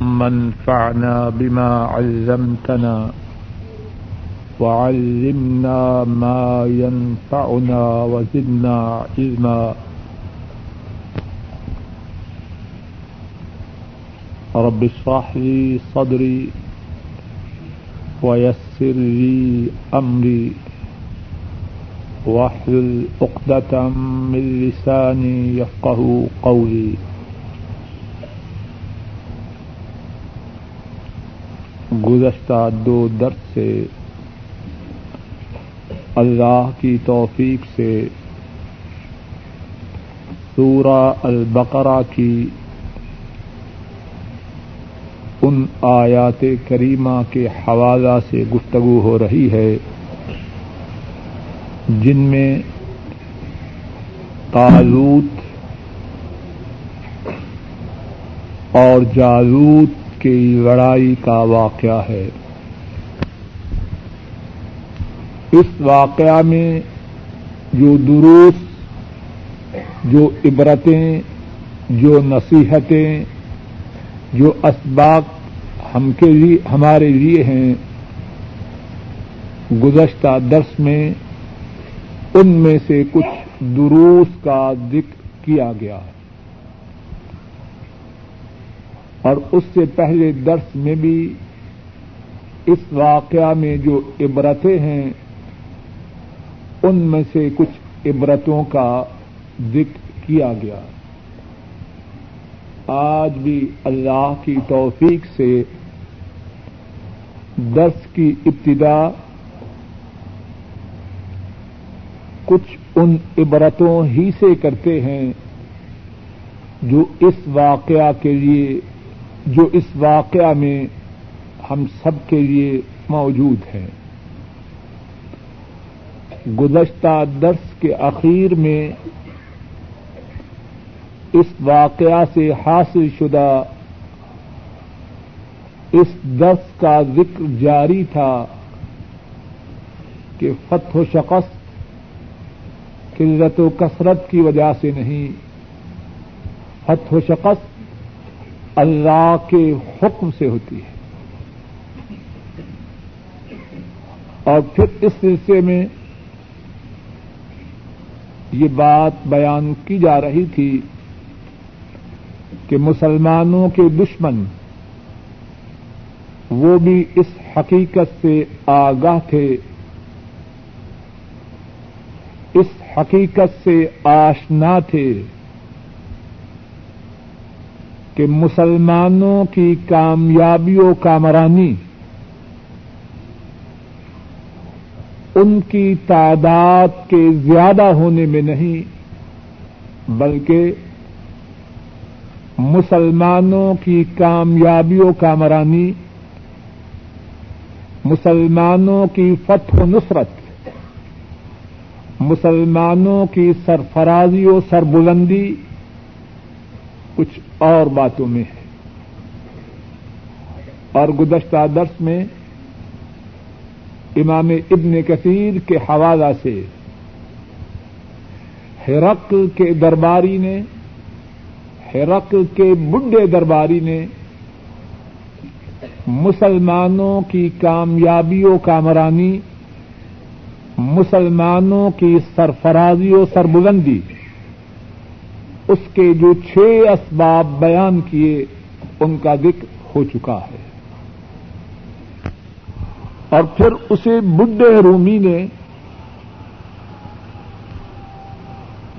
وانفعنا بما علمتنا وعلمنا ما ينفعنا وزدنا علما. رب اشرح لي صدري ويسر لي أمري. واحلل عقدة من لساني يفقه قولي. گزشتہ دو درس سے اللہ کی توفیق سے سورہ البقرہ کی ان آیات کریمہ کے حوالہ سے گفتگو ہو رہی ہے، جن میں تالوت اور جالوت کی لڑائی کا واقعہ ہے۔ اس واقعہ میں جو دروس، جو عبرتیں، جو نصیحتیں، جو اسباق ہم کے لیے، ہمارے لیے ہیں، گزشتہ درس میں ان میں سے کچھ دروس کا ذکر کیا گیا ہے۔ اور اس سے پہلے درس میں بھی اس واقعہ میں جو عبرتیں ہیں، ان میں سے کچھ عبرتوں کا ذکر کیا گیا۔ آج بھی اللہ کی توفیق سے درس کی ابتدا کچھ ان عبرتوں ہی سے کرتے ہیں جو اس واقعہ کے لیے جو اس واقعہ میں ہم سب کے لیے موجود ہیں۔ گزشتہ درس کے اخیر میں اس واقعہ سے حاصل شدہ اس دس کا ذکر جاری تھا کہ فتح و شکست قلت و کثرت کی وجہ سے نہیں، فتح و شکست اللہ کے حکم سے ہوتی ہے۔ اور پھر اس سلسلے میں یہ بات بیان کی جا رہی تھی کہ مسلمانوں کے دشمن وہ بھی اس حقیقت سے آگاہ تھے۔ اس حقیقت سے آشنا تھے۔ کہ مسلمانوں کی کامیابی کامرانی ان کی تعداد کے زیادہ ہونے میں نہیں، بلکہ مسلمانوں کی کامیابیوں کا مرانی، مسلمانوں کی فتح و نصرت، مسلمانوں کی سرفرازی و سربلندی، کچھ اور باتوں میں ہے۔ اور گزشتہ درس میں امام ابن کثیر کے حوالہ سے ہرقل کے درباری نے ہرقل کے بڈے درباری نے مسلمانوں کی کامیابیوں کا مرانی، مسلمانوں کی سرفرازی و سربلندی اس کے جو چھ اسباب بیان کیے، ان کا ذکر ہو چکا ہے۔ اور پھر اسے بڈے رومی نے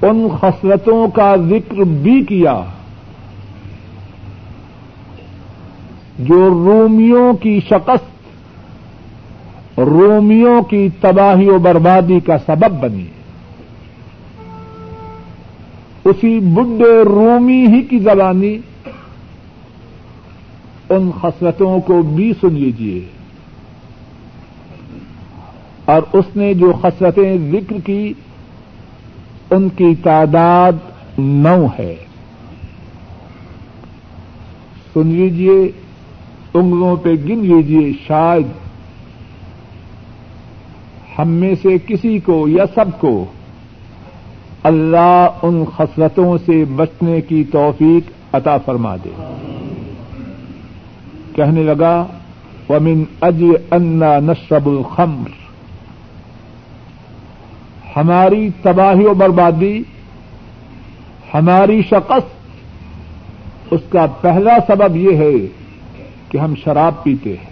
ان خصلتوں کا ذکر بھی کیا، جو رومیوں کی شکست، رومیوں کی تباہی و بربادی کا سبب بنی۔ اسی بڈے رومی ہی کی زبانی ان خصلتوں کو بھی سن لیجیے اور اس نے جو خصلتیں ذکر کی، ان کی تعداد نو ہے۔ سن لیجیے انگلوں پہ گن لیجیے شاید ہم میں سے کسی کو یا سب کو اللہ ان خسرتوں سے بچنے کی توفیق عطا فرما دے۔ کہنے لگا، ومن اج انا نشرب الخمر۔ ہماری تباہی و بربادی، ہماری شکست، اس کا پہلا سبب یہ ہے کہ ہم شراب پیتے ہیں۔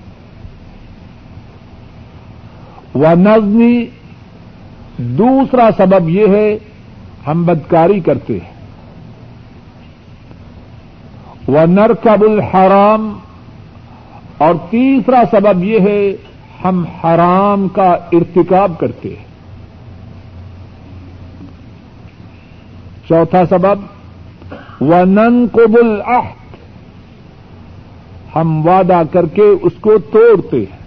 وہ نظمی دوسرا سبب یہ ہے ہم بدکاری کرتے ہیں۔ وہ نرکب الحرام۔ اور تیسرا سبب یہ ہے، ہم حرام کا ارتکاب کرتے ہیں۔ چوتھا سبب و نن قبل ہم وعدہ کر کے اس کو توڑتے ہیں۔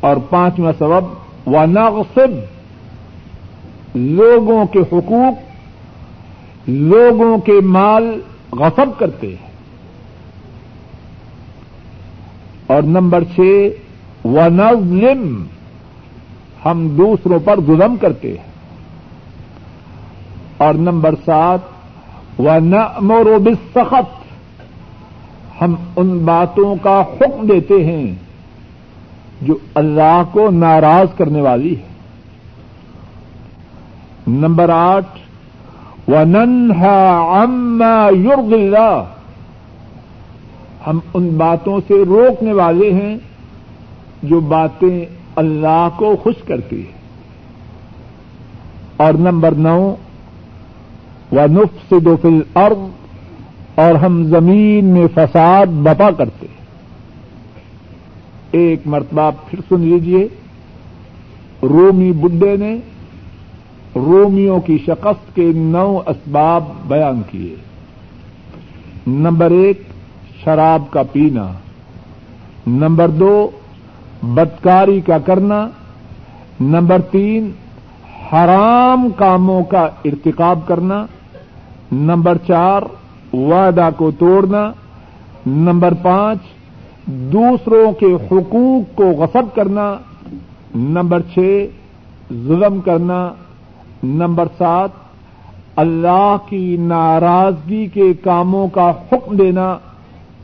اور پانچواں سبب و نغصب لوگوں کے حقوق، لوگوں کے مال غصب کرتے ہیں۔ اور نمبر چھ و نظلم ہم دوسروں پر ظلم کرتے ہیں۔ اور نمبر سات و نمر سخت ہم ان باتوں کا حکم دیتے ہیں جو اللہ کو ناراض کرنے والی ہے۔ نمبر آٹھ و ننہا اما یورگ ہم ان باتوں سے روکنے والے ہیں جو باتیں اللہ کو خوش کرتی ہیں۔ اور نمبر نو و نف سے دو فل اور ہم زمین میں فساد بپا کرتے ہیں۔ ایک مرتبہ پھر سن لیجیے رومی بڈے نے رومیوں کی شکست کے نو اسباب بیان کیے۔ نمبر ایک، شراب کا پینا۔ نمبر دو، بدکاری کا کرنا۔ نمبر تین، حرام کاموں کا ارتکاب کرنا۔ نمبر چار، وعدہ کو توڑنا۔ نمبر پانچ، دوسروں کے حقوق کو غصب کرنا۔ نمبر چھ، ظلم کرنا۔ نمبر سات، اللہ کی ناراضگی کے کاموں کا حکم دینا۔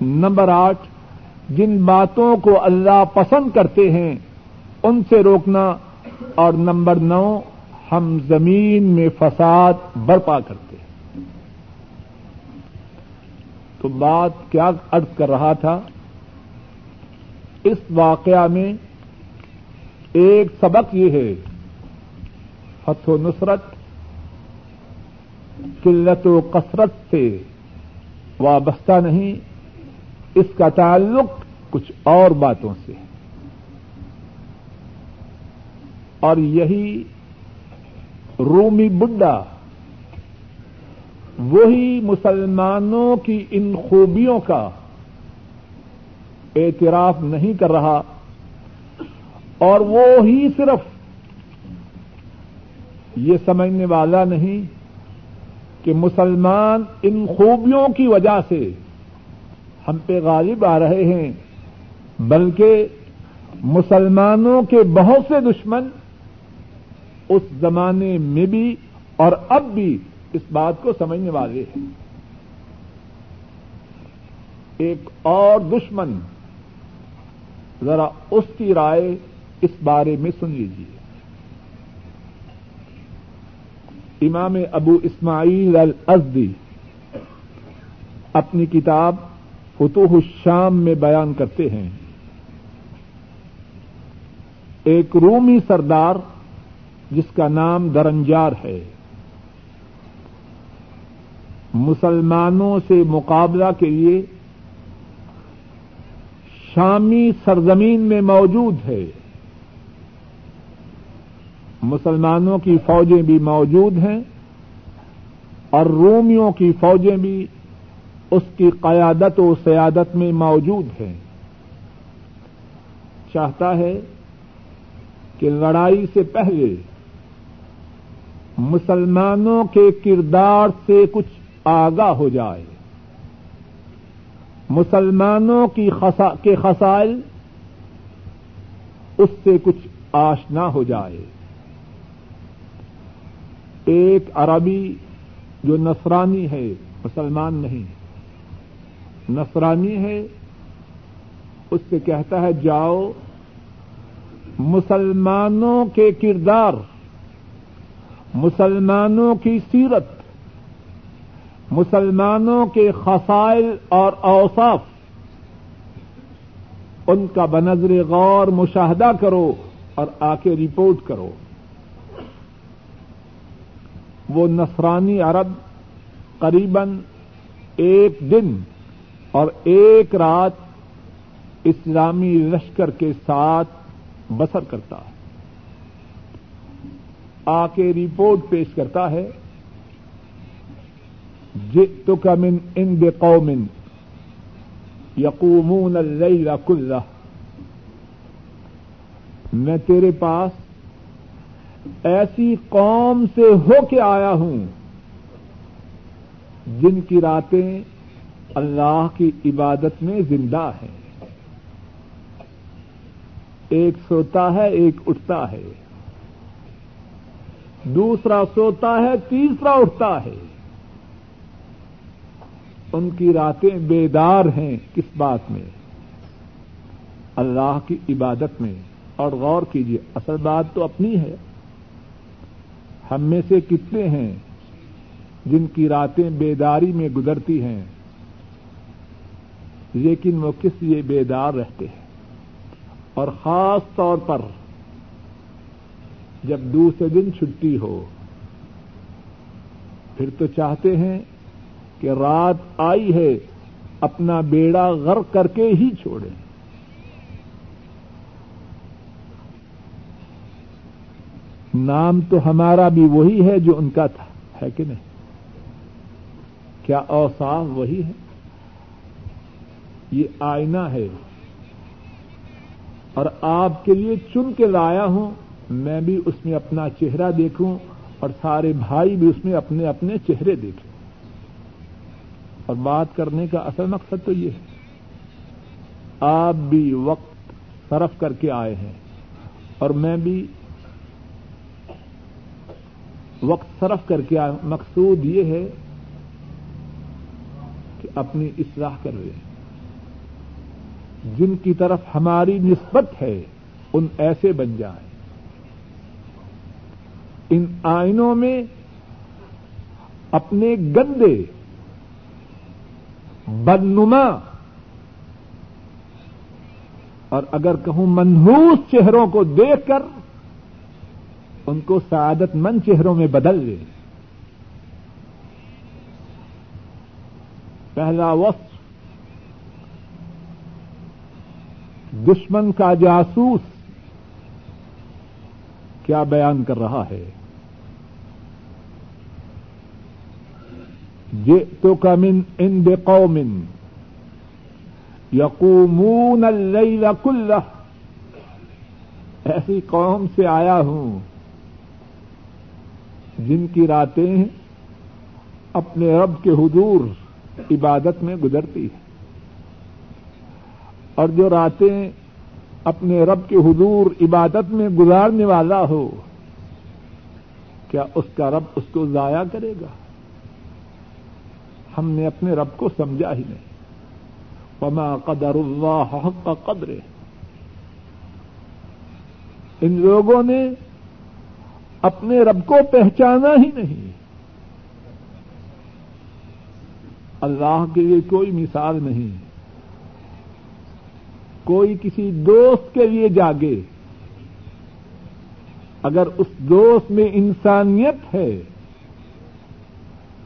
نمبر آٹھ، جن باتوں کو اللہ پسند کرتے ہیں، ان سے روکنا۔ اور نمبر نو، ہم زمین میں فساد برپا کرتے ہیں۔ تو بات کیا ارد کر رہا تھا؟ اس واقعہ میں ایک سبق یہ ہے۔ فتح و نصرت، قلت و کثرت سے وابستہ نہیں، اس کا تعلق کچھ اور باتوں سے اور یہی رومی بڈا وہی مسلمانوں کی ان خوبیوں کا اعتراف نہیں کر رہا، اور وہ ہی صرف یہ سمجھنے والا نہیں کہ مسلمان ان خوبیوں کی وجہ سے ہم پہ غالب آ رہے ہیں، بلکہ مسلمانوں کے بہت سے دشمن اس زمانے میں بھی اور اب بھی اس بات کو سمجھنے والے ہیں۔ ایک اور دشمن ذرا اس کی رائے اس بارے میں سن لیجیے امام ابو اسماعیل الازدی اپنی کتاب فتوح الشام میں بیان کرتے ہیں۔ ایک رومی سردار جس کا نام درنجار ہے۔ مسلمانوں سے مقابلہ کے لیے شامی سرزمین میں موجود ہے۔ مسلمانوں کی فوجیں بھی موجود ہیں اور رومیوں کی فوجیں بھی اس کی قیادت و سیادت میں موجود ہیں۔ چاہتا ہے کہ لڑائی سے پہلے مسلمانوں کے کردار سے کچھ آگاہ ہو جائے۔ مسلمانوں کی خسا، کے خسائل اس سے کچھ آشنا ہو جائے۔ ایک عربی جو نصرانی ہے، مسلمان نہیں۔ نصرانی ہے، اس سے کہتا ہے، جاؤ مسلمانوں کے کردار، مسلمانوں کی سیرت، مسلمانوں کے خسائل اور اوصاف، ان کا بنظر غور مشاہدہ کرو اور آ کے رپورٹ کرو۔ وہ نصرانی عرب قریباً ایک دن اور ایک رات اسلامی لشکر کے ساتھ بسر کرتا ہے۔ آ کے رپورٹ پیش کرتا ہے، جئتک کا من ان بے قومن یقومون اللیل کلہ۔ میں تیرے پاس ایسی قوم سے ہو کے آیا ہوں جن کی راتیں اللہ کی عبادت میں زندہ ہیں۔ ایک سوتا ہے، ایک اٹھتا ہے۔ دوسرا سوتا ہے، تیسرا اٹھتا ہے۔ ان کی راتیں بیدار ہیں کس بات میں؟ اللہ کی عبادت میں۔ اور غور کیجیے اصل بات تو اپنی ہے۔ ہم میں سے کتنے ہیں جن کی راتیں بیداری میں گزرتی ہیں؟ لیکن وہ کس لیے بیدار رہتے ہیں؟ اور خاص طور پر جب دوسرے دن چھٹی ہو، پھر تو چاہتے ہیں کہ رات آئی ہے، اپنا بیڑا غرق کر کے ہی چھوڑیں۔ نام تو ہمارا بھی وہی ہے جو ان کا تھا، ہے کہ نہیں؟ کیا اوساف وہی ہے؟ یہ آئینہ ہے۔ اور آپ کے لیے چن کے لایا ہوں، میں بھی اس میں اپنا چہرہ دیکھوں اور سارے بھائی بھی اس میں اپنے اپنے چہرے دیکھیں۔ اور بات کرنے کا اصل مقصد تو یہ ہے۔ آپ بھی وقت صرف کر کے آئے ہیں اور میں بھی وقت صرف کر کے آئے مقصود یہ ہے کہ اپنی اصلاح کر رہے جن کی طرف ہماری نسبت ہے، ان ایسے بن جائیں۔ ان آئینوں میں اپنے گندے، بدنما اور اگر کہوں منحوس چہروں کو دیکھ کر ان کو سعادت مند چہروں میں بدل لے پہلا وقت دشمن کا جاسوس کیا بیان کر رہا ہے۔ تو کمن ان بے قومن یقومون اللیل کلہ۔ ایسی قوم سے آیا ہوں۔ جن کی راتیں اپنے رب کے حضور عبادت میں گزرتی ہیں۔ اور جو راتیں اپنے رب کے حضور عبادت میں گزارنے والا ہو، کیا اس کا رب اس کو ضائع کرے گا؟ ہم نے اپنے رب کو سمجھا ہی نہیں۔ وما قدر اللہ حق کا قدر ان لوگوں نے اپنے رب کو پہچانا ہی نہیں۔ اللہ کے لیے کوئی مثال نہیں۔ کوئی کسی دوست کے لیے جاگے۔ اگر اس دوست میں انسانیت ہے،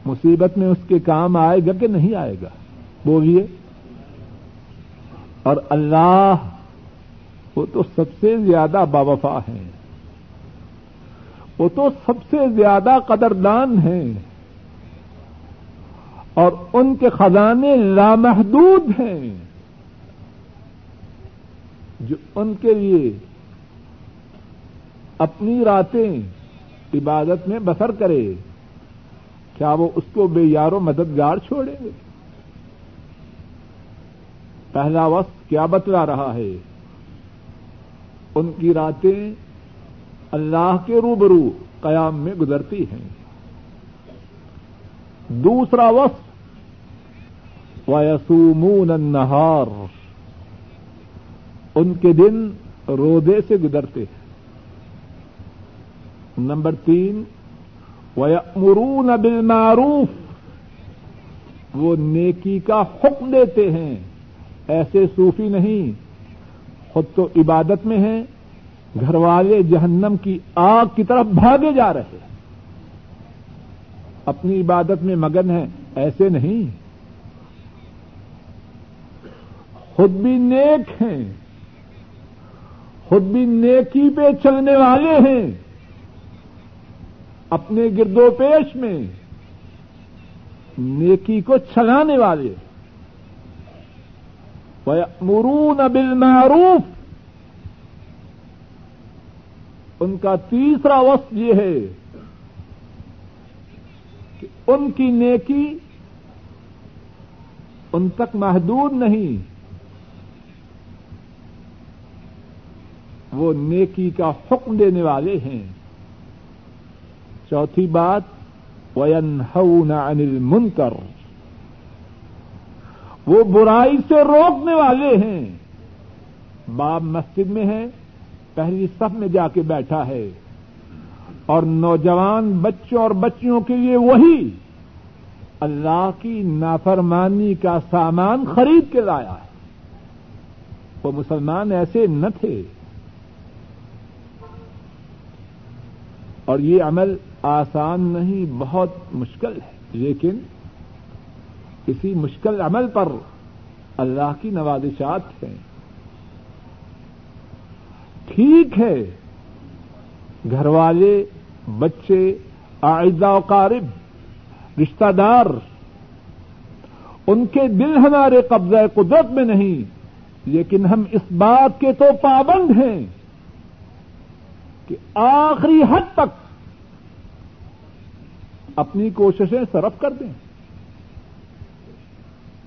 مصیبت میں اس کے کام آئے گا کہ نہیں آئے گا؟ بولیے۔ اور اللہ وہ تو سب سے زیادہ باوفا ہیں۔ وہ تو سب سے زیادہ قدردان ہیں اور ان کے خزانے لامحدود ہیں جو ان کے لیے اپنی راتیں عبادت میں بسر کرے، کیا وہ اس کو بے یارو مددگار چھوڑیں گے؟ پہلا وقت کیا بتلا رہا ہے۔ ان کی راتیں اللہ کے روبرو قیام میں گزرتی ہیں۔ دوسرا وقت ویسومون النہار ان کے دن رودے سے گزرتے ہیں۔ نمبر تین ویأمرون بالمعروف۔ وہ نیکی کا حکم دیتے ہیں۔ ایسے صوفی نہیں، خود تو عبادت میں ہیں گھر والے جہنم کی آگ کی طرف بھاگے جا رہے اپنی عبادت میں مگن ہیں، ایسے نہیں۔ خود بھی نیک ہیں۔ خود بھی نیکی پہ چلنے والے ہیں۔ اپنے گردو پیش میں نیکی کو چلانے والے۔ مرون بالمعروف ان کا تیسرا وصف یہ ہے کہ ان کی نیکی ان تک محدود نہیں۔ وہ نیکی کا حکم دینے والے ہیں۔ چوتھی بات، وَيَنْهَوْنَ عَنِ الْمُنْكَرِ۔ وہ برائی سے روکنے والے ہیں۔ باپ مسجد میں ہے پہلی صف میں جا کے بیٹھا ہے۔ اور نوجوان بچوں اور بچیوں کے لیے وہی اللہ کی نافرمانی کا سامان خرید کے لایا ہے۔ وہ مسلمان ایسے نہ تھے۔ اور یہ عمل آسان نہیں، بہت مشکل ہے۔ لیکن کسی مشکل عمل پر اللہ کی نوازشات ہیں۔ ٹھیک ہے۔ گھر والے بچے آئزہ و قارب، رشتہ دار، ان کے دل ہمارے قبضہ قدرت میں نہیں، لیکن ہم اس بات کے تو پابند ہیں کہ آخری حد تک اپنی کوششیں صرف کر دیں۔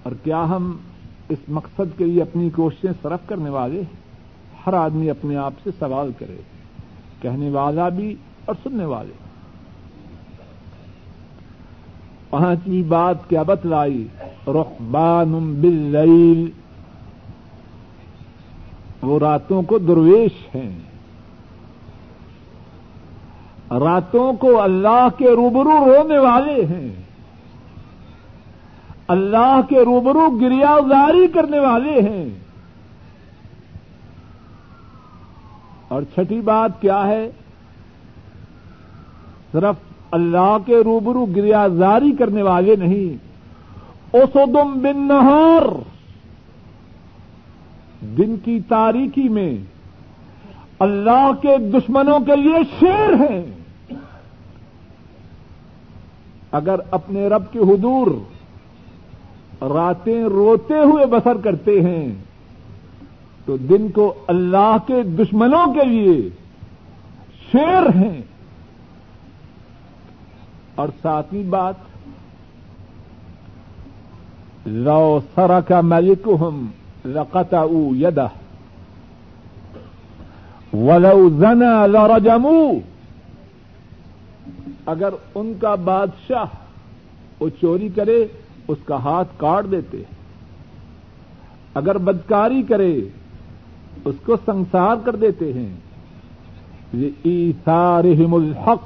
اور کیا ہم اس مقصد کے لیے اپنی کوششیں صرف کرنے والے ہیں؟ ہر آدمی اپنے آپ سے سوال کرے، کہنے والا بھی اور سننے والے۔ پانچویں بات کیا بتلائی رخبان باللیل۔ وہ راتوں کو درویش ہیں۔ راتوں کو اللہ کے روبرو رونے والے ہیں۔ اللہ کے روبرو گریا ازاری کرنے والے ہیں۔ اور چھٹی بات کیا ہے؟ صرف اللہ کے روبرو گریا زاری کرنے والے نہیں۔ اوسودم بن نہار۔ دن کی تاریخی میں اللہ کے دشمنوں کے لیے شیر ہیں۔ اگر اپنے رب کے حضور راتیں روتے ہوئے بسر کرتے ہیں تو دن کو اللہ کے دشمنوں کے لیے شیر ہیں۔ اور ساتویں بات، لو سرا کا ملک ہم لقتا یدا ولو زنا لرجمو۔ اگر ان کا بادشاہ وہ چوری کرے، اس کا ہاتھ کاٹ دیتے۔ اگر بدکاری کرے اس کو سنسار کر دیتے ہیں۔ یہ ایسارہم الحق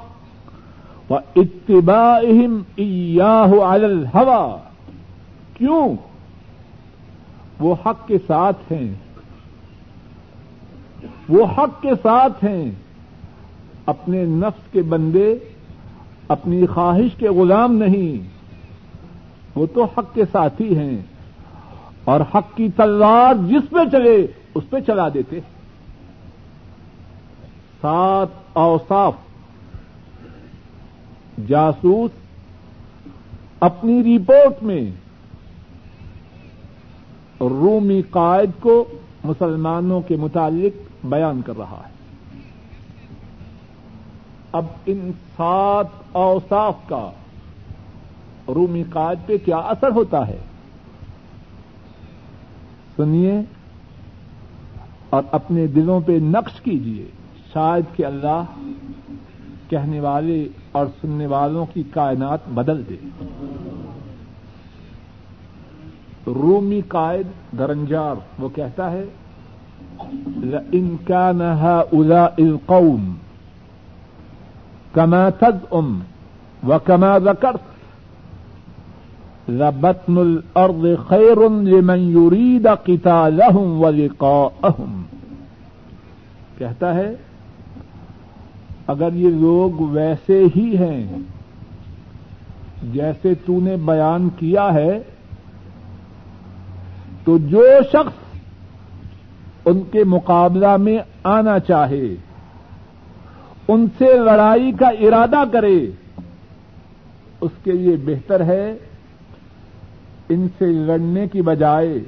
و اتباعہم ایاہ علی الہوا کیوں؟ وہ حق کے ساتھ ہیں۔ وہ حق کے ساتھ ہیں۔ اپنے نفس کے بندے، اپنی خواہش کے غلام نہیں۔ وہ تو حق کے ساتھی ہیں۔ اور حق کی تلوار جس پہ چلے اس پہ چلا دیتے سات اوصاف جاسوس اپنی رپورٹ میں رومی قائد کو مسلمانوں کے متعلق بیان کر رہا ہے۔ اب ان سات اوصاف کا رومی قائد پہ کیا اثر ہوتا ہے؟ سنیے۔ اور اپنے دلوں پہ نقش کیجیے شاید کہ اللہ کہنے والے اور سننے والوں کی کائنات بدل دے۔ رومی قائد درنجار، وہ کہتا ہے ان کا نہ الا القوم کما تد ام و کما وکرت لبطن الارض خیر لمن يريد قتالهم ولقاءهم. کہتا ہے، اگر یہ لوگ ویسے ہی ہیں، جیسے تو نے بیان کیا ہے، تو جو شخص ان کے مقابلہ میں آنا چاہے، ان سے لڑائی کا ارادہ کرے، اس کے لیے بہتر ہے ان سے لڑنے کی بجائے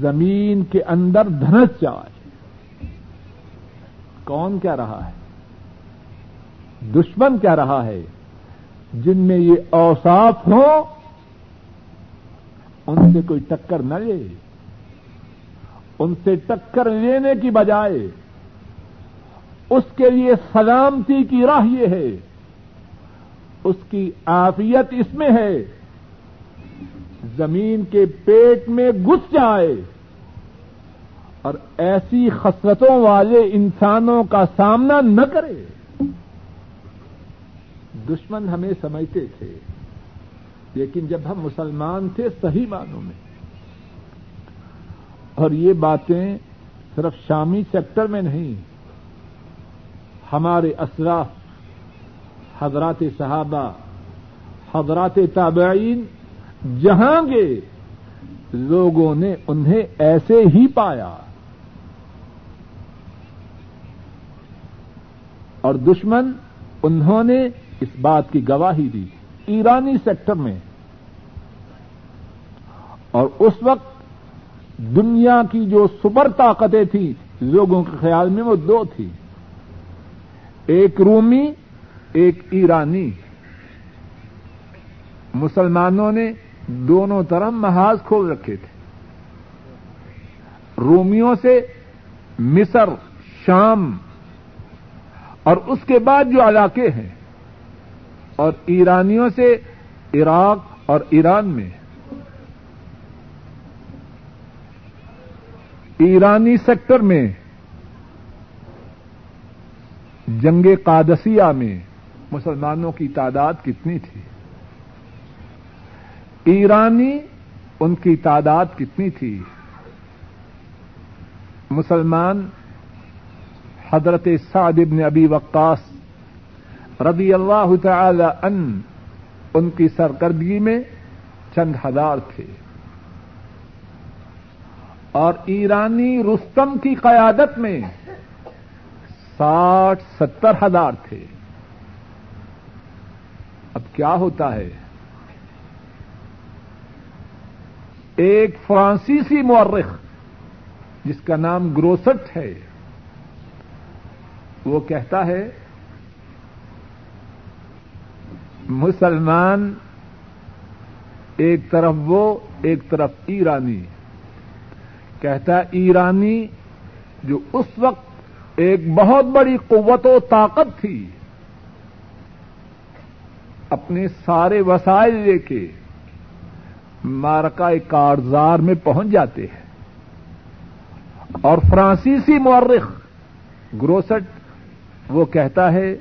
زمین کے اندر دھنس جائے۔ کون کیا رہا ہے؟ دشمن کیا رہا ہے۔ جن میں یہ اوساف ہوں، ان سے کوئی ٹکر نہ لے۔ ان سے ٹکر لینے کی بجائے، اس کے لیے سلامتی کی راہ یہ ہے۔ اس کی آفیت اس میں ہے۔ زمین کے پیٹ میں گس جائے۔ اور ایسی خصلتوں والے انسانوں کا سامنا نہ کرے۔ دشمن ہمیں سمجھتے تھے، لیکن جب ہم مسلمان تھے صحیح معنوں میں۔ اور یہ باتیں صرف شامی سیکٹر میں نہیں، ہمارے اسراف حضرات صحابہ، حضرات تابعین، جہاں گے، لوگوں نے انہیں ایسے ہی پایا۔ اور دشمن انہوں نے اس بات کی گواہی دی ایرانی سیکٹر میں۔ اور اس وقت دنیا کی جو سپر طاقتیں تھیں، لوگوں کے خیال میں وہ دو تھی ایک رومی، ایک ایرانی۔ مسلمانوں نے دونوں طرف محاذ کھول رکھے تھے۔ رومیوں سے مصر، شام اور اس کے بعد جو علاقے ہیں، اور ایرانیوں سے عراق اور ایران میں۔ ایرانی سیکٹر میں، جنگ قادسیہ میں مسلمانوں کی تعداد کتنی تھی؟ ایرانی ان کی تعداد کتنی تھی؟ مسلمان حضرت سعد ابن ابی وقاص رضی اللہ تعالی ان ان کی سرکردگی میں چند ہزار تھے۔ اور ایرانی رستم کی قیادت میں ساٹھ ستر ہزار تھے۔ اب کیا ہوتا ہے؟ ایک فرانسیسی مورخ جس کا نام گروسٹ ہے وہ کہتا ہے، مسلمان ایک طرف وہ، ایک طرف ایرانی۔ کہتا ہے ایرانی جو اس وقت ایک بہت بڑی قوت و طاقت تھی، اپنے سارے وسائل لے کے مارکا کارزار میں پہنچ جاتے ہیں۔ اور فرانسیسی مورخ گروسٹ وہ کہتا ہے،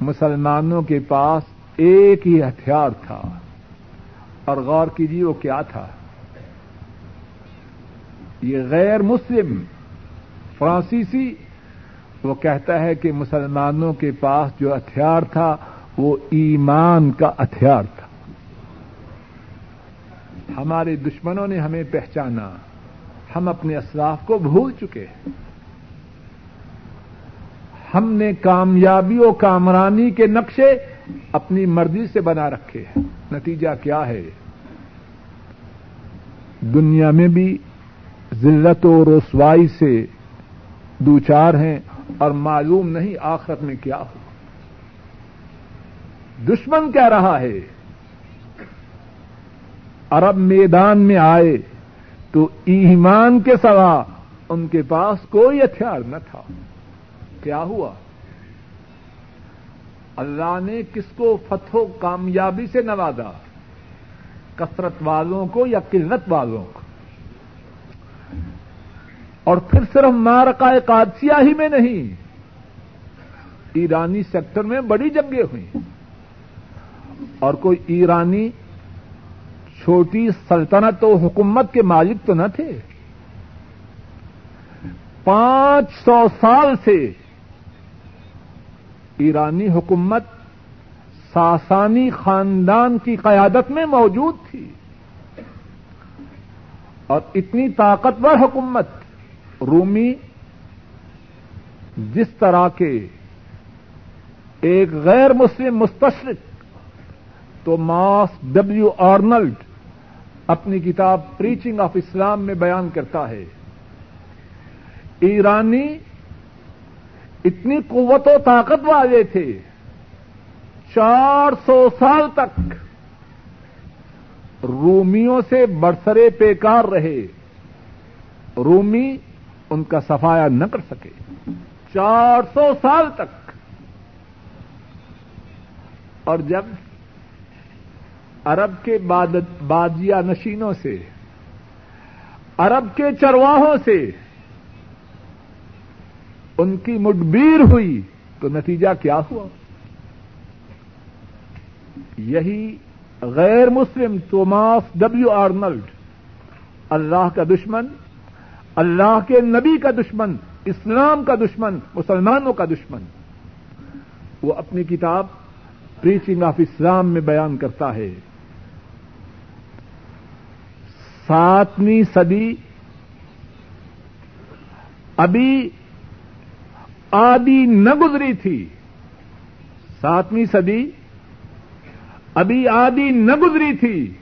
مسلمانوں کے پاس ایک ہی ہتھیار تھا۔ اور غور کیجیے وہ کیا تھا۔ یہ غیر مسلم، فرانسیسی، وہ کہتا ہے کہ مسلمانوں کے پاس جو ہتھیار تھا، وہ ایمان کا ہتھیار تھا۔ ہمارے دشمنوں نے ہمیں پہچانا۔ ہم اپنے اسلاف کو بھول چکے۔ ہیں ہم نے کامیابی و کامرانی کے نقشے اپنی مرضی سے بنا رکھے ہیں۔ نتیجہ کیا ہے؟ دنیا میں بھی ذلت و رسوائی سے دوچار ہیں اور معلوم نہیں آخرت میں کیا ہو۔ دشمن کہہ رہا ہے، عرب میدان میں آئے تو ایمان کے سوا ان کے پاس کوئی ہتھیار نہ تھا۔ کیا ہوا؟ اللہ نے کس کو فتح و کامیابی سے نوازا؟ کثرت والوں کو یا قلت والوں کو؟ اور پھر صرف مارکا قادسیہ ہی میں نہیں، ایرانی سیکٹر میں بڑی جنگیں ہوئی اور کوئی ایرانی چھوٹی سلطنت و حکومت کے مالک تو نہ تھے۔ پانچ سو سال سے ایرانی حکومت ساسانی خاندان کی قیادت میں موجود تھی اور اتنی طاقتور حکومت رومی جس طرح کے ایک غیر مسلم مستشرق تو ماس ڈبلو آرنلڈ اپنی کتاب پریچنگ آف اسلام میں بیان کرتا ہے ایرانی اتنی قوت و طاقت والے تھے۔ چار سو سال تک رومیوں سے برسرے پیکار رہے۔ رومی ان کا سفایا نہ کر سکے۔ چار سو سال تک۔ اور جب عرب کے بادیا نشینوں سے، عرب کے چرواہوں سے ان کی مڈبیر ہوئی تو نتیجہ کیا ہوا؟ یہی غیر مسلم توماس ڈبلو آرنلڈ اللہ کا دشمن، اللہ کے نبی کا دشمن، اسلام کا دشمن، مسلمانوں کا دشمن۔ وہ اپنی کتاب پریچنگ آف اسلام میں بیان کرتا ہے۔ ساتویں صدی ابھی آدھی نہ گزری تھی۔ ساتویں صدی۔ ابھی آدھی نہ گزری تھی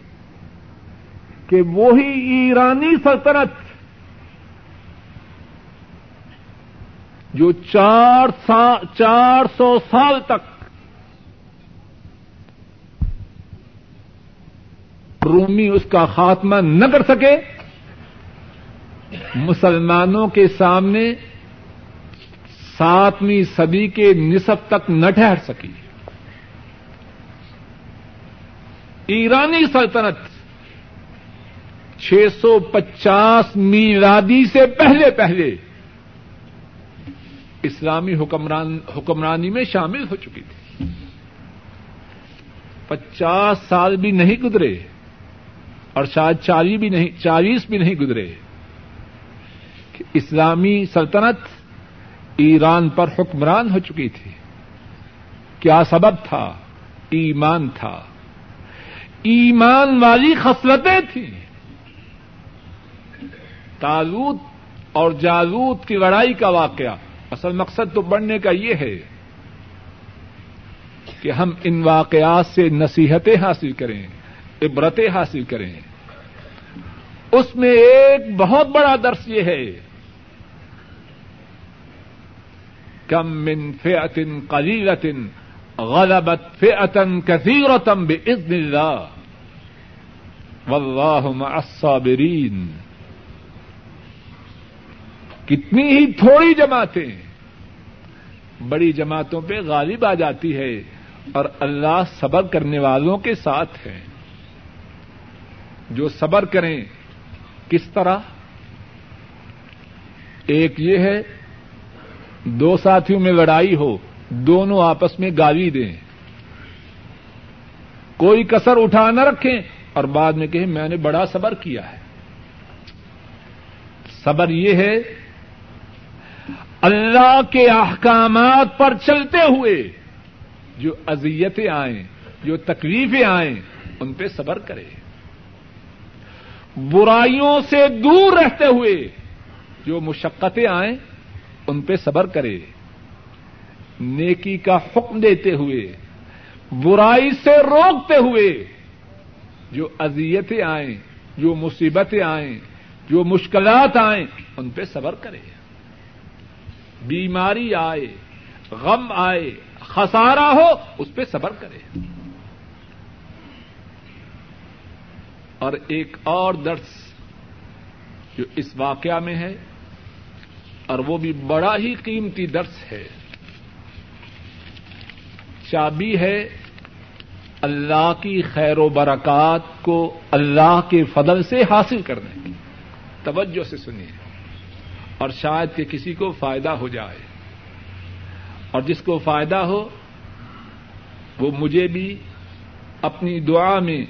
کہ وہی ایرانی سلطنت جو چار سا چار سو سال تک رومی اس کا خاتمہ نہ کر سکے، مسلمانوں کے سامنے ساتویں صدی کے نصب تک نہ ٹھہر سکی۔ ایرانی سلطنت چھ سو پچاس میلادی سے پہلے پہلے اسلامی حکمران حکمرانی میں شامل ہو چکی تھی۔ پچاس سال بھی نہیں گزرے اور شاید چالیس بھی نہیں چالیس بھی نہیں گزرے کہ اسلامی سلطنت ایران پر حکمران ہو چکی تھی۔ کیا سبب تھا؟ ایمان تھا۔ ایمان والی خصلتیں تھیں۔ تالوت اور جالوت کی لڑائی کا واقعہ۔ اصل مقصد تو بڑھنے کا یہ ہے کہ ہم ان واقعات سے نصیحتیں حاصل کریں، عبرتیں حاصل کریں۔ اس میں ایک بہت بڑا درس یہ ہے کم من فئتن قلیلتن غلبت فئتن کثیرتم بإذن اللہ واللہ مع الصابرین کتنی ہی تھوڑی جماعتیں بڑی جماعتوں پہ غالب آ جاتی ہے اور اللہ صبر کرنے والوں کے ساتھ ہے جو صبر کریں، کس طرح؟ ایک یہ ہے دو ساتھیوں میں لڑائی ہو، دونوں آپس میں گالی دیں۔ کوئی کسر اٹھا نہ رکھیں اور بعد میں کہیں میں نے بڑا صبر کیا ہے۔ صبر یہ ہے، اللہ کے احکامات پر چلتے ہوئے جو اذیتیں آئیں، جو تکلیفیں آئیں، ان پہ صبر کرے برائیوں سے دور رہتے ہوئے جو مشقتیں آئیں ان پہ صبر کرے۔ نیکی کا حکم دیتے ہوئے، برائی سے روکتے ہوئے جو اذیتیں آئیں، جو مصیبتیں آئیں، جو مشکلات آئیں، ان پہ صبر کرے۔ بیماری آئے، غم آئے، خسارہ ہو، اس پہ صبر کرے۔ اور ایک اور درس جو اس واقعہ میں ہے اور وہ بھی بڑا ہی قیمتی درس ہے۔ چابی ہے اللہ کی خیر و برکات کو اللہ کے فضل سے حاصل کرنے کی۔ توجہ سے سنیے۔ اور شاید کہ کسی کو فائدہ ہو جائے۔ اور جس کو فائدہ ہو، وہ مجھے بھی اپنی دعا میں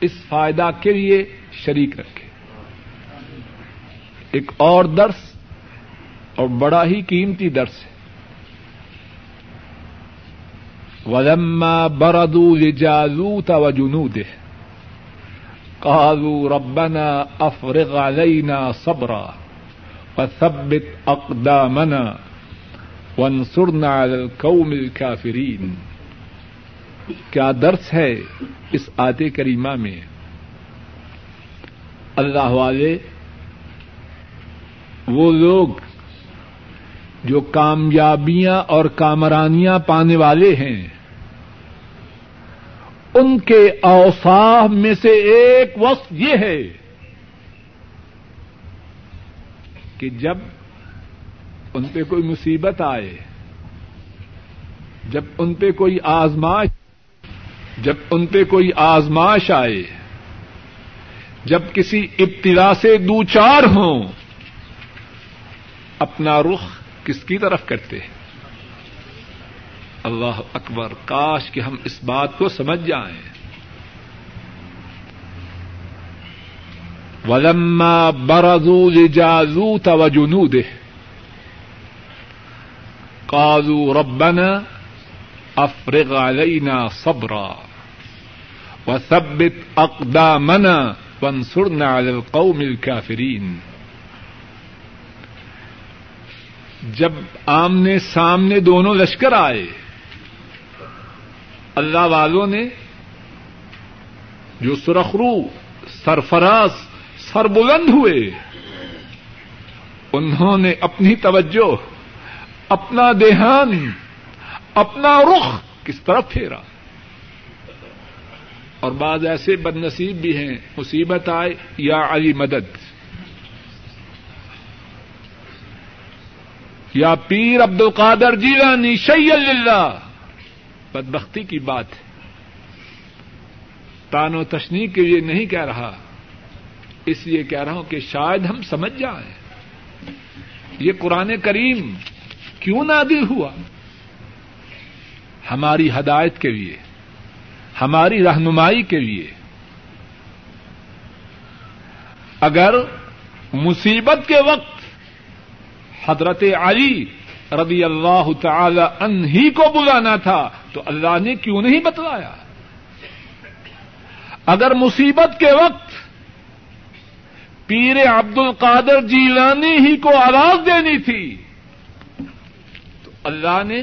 اس فائدہ کے لیے شریک رکھے۔ ایک اور درس اور بڑا ہی قیمتی درس ہے۔ ولما بردو لجالوت وجنوده، قالوا ربنا افرغ علينا صبرا وثبت اقدامنا وانصرنا على القوم الكافرين۔ کیا درس ہے اس آتے کریمہ میں؟ اللہ والے وہ لوگ جو کامیابیاں اور کامرانیاں پانے والے ہیں، ان کے اوساف میں سے ایک وقت یہ ہے کہ جب ان پہ کوئی مصیبت آئے، جب ان پہ کوئی آزمائش، جب ان پہ کوئی آزمائش آئے، جب کسی ابتدا سے دو چار ہوں اپنا رخ کس کی طرف کرتے ہیں؟ اللہ اکبر، کاش کہ ہم اس بات کو سمجھ جائیں۔ ولما برزو لجازو توجنوده قالوا ربنا افرغ علينا صبرا وثبت اقدامنا وانصرنا على القوم الكافرين۔ جب آمنے سامنے دونوں لشکر آئے، اللہ والوں نے جو سرخرو، سرفراز سر بلند ہوئے، انہوں نے اپنی توجہ، اپنا دیہان اپنا رخ کس طرف پھیرا؟ اور بعض ایسے بد نصیب بھی ہیں، مصیبت آئے، یا علی مدد۔ یا پیر عبد القادر جیلانی شی اللہ بدبختی کی بات ہے۔ تان و تشنی کے لیے نہیں کہہ رہا۔ اس لیے کہہ رہا ہوں کہ شاید ہم سمجھ جائیں۔ یہ قرآن کریم کیوں نادل ہوا؟ ہماری ہدایت کے لیے، ہماری رہنمائی کے لیے۔ اگر مصیبت کے وقت حضرت علی رضی اللہ تعالی ان ہی کو بلانا تھا، تو اللہ نے کیوں نہیں بتلایا؟ اگر مصیبت کے وقت پیر عبد القادر جیلانی ہی کو آواز دینی تھی، تو اللہ نے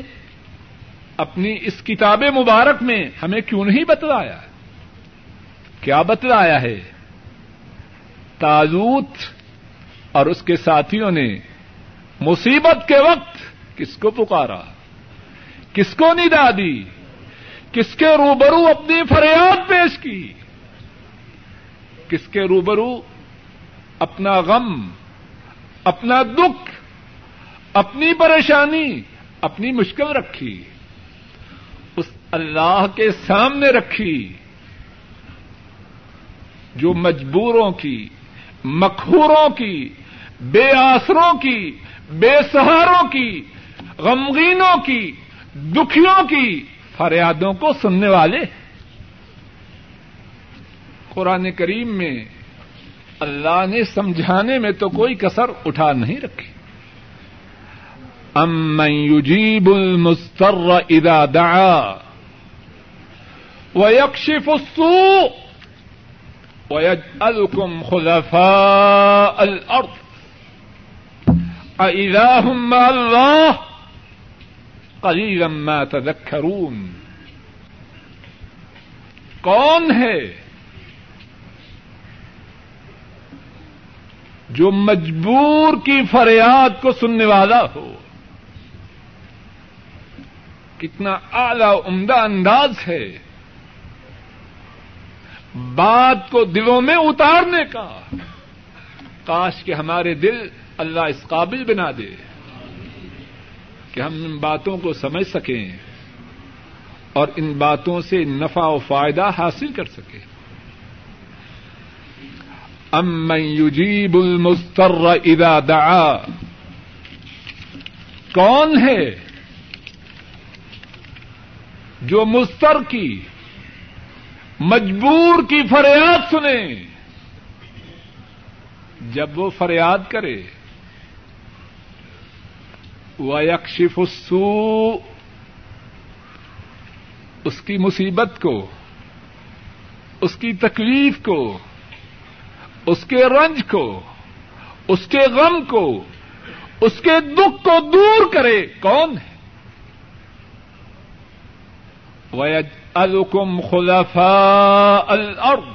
اپنی اس کتاب مبارک میں ہمیں کیوں نہیں بتلایا؟ کیا بتلایا ہے؟ تازوت اور اس کے ساتھیوں نے مصیبت کے وقت کس کو پکارا؟ کس کو ندا دی؟ کس کے روبرو اپنی فریاد پیش کی؟ کس کے روبرو اپنا غم، اپنا دکھ، اپنی پریشانی، اپنی مشکل رکھی؟ اس اللہ کے سامنے رکھی جو مجبوروں کی مکھوروں کی، بے آسروں کی بے سہاروں کی، غمگینوں کی، دکھیوں کی، فریادوں کو سننے والے۔ قرآن کریم میں اللہ نے سمجھانے میں تو کوئی کسر اٹھا نہیں رکھی۔ ام يجيب المستر اذا دعا ويكشف السوء ويجعلكم خلفاء الارض۔ أإله مع ما کون ہے جو مجبور کی فریاد کو سننے والا ہو؟ کتنا اعلی عمدہ انداز ہے بات کو دلوں میں اتارنے کا۔ کاش کے ہمارے دل اللہ اس قابل بنا دے کہ ہم ان باتوں کو سمجھ سکیں اور ان باتوں سے نفع و فائدہ حاصل کر سکے ام یجیب المستر اذا دعا۔ کون ہے جو مستر کی، مجبور کی فریاد سنے؟ جب وہ فریاد کرے۔ وہ یکشف اس کی مصیبت کو، اس کی تکلیف کو، اس کے رنج کو، اس کے غم کو، اس کے دکھ کو دور کرے کون ہے؟ وَيَجْعَلُكُمْ خُلَفَاءَ الْأَرْضِ۔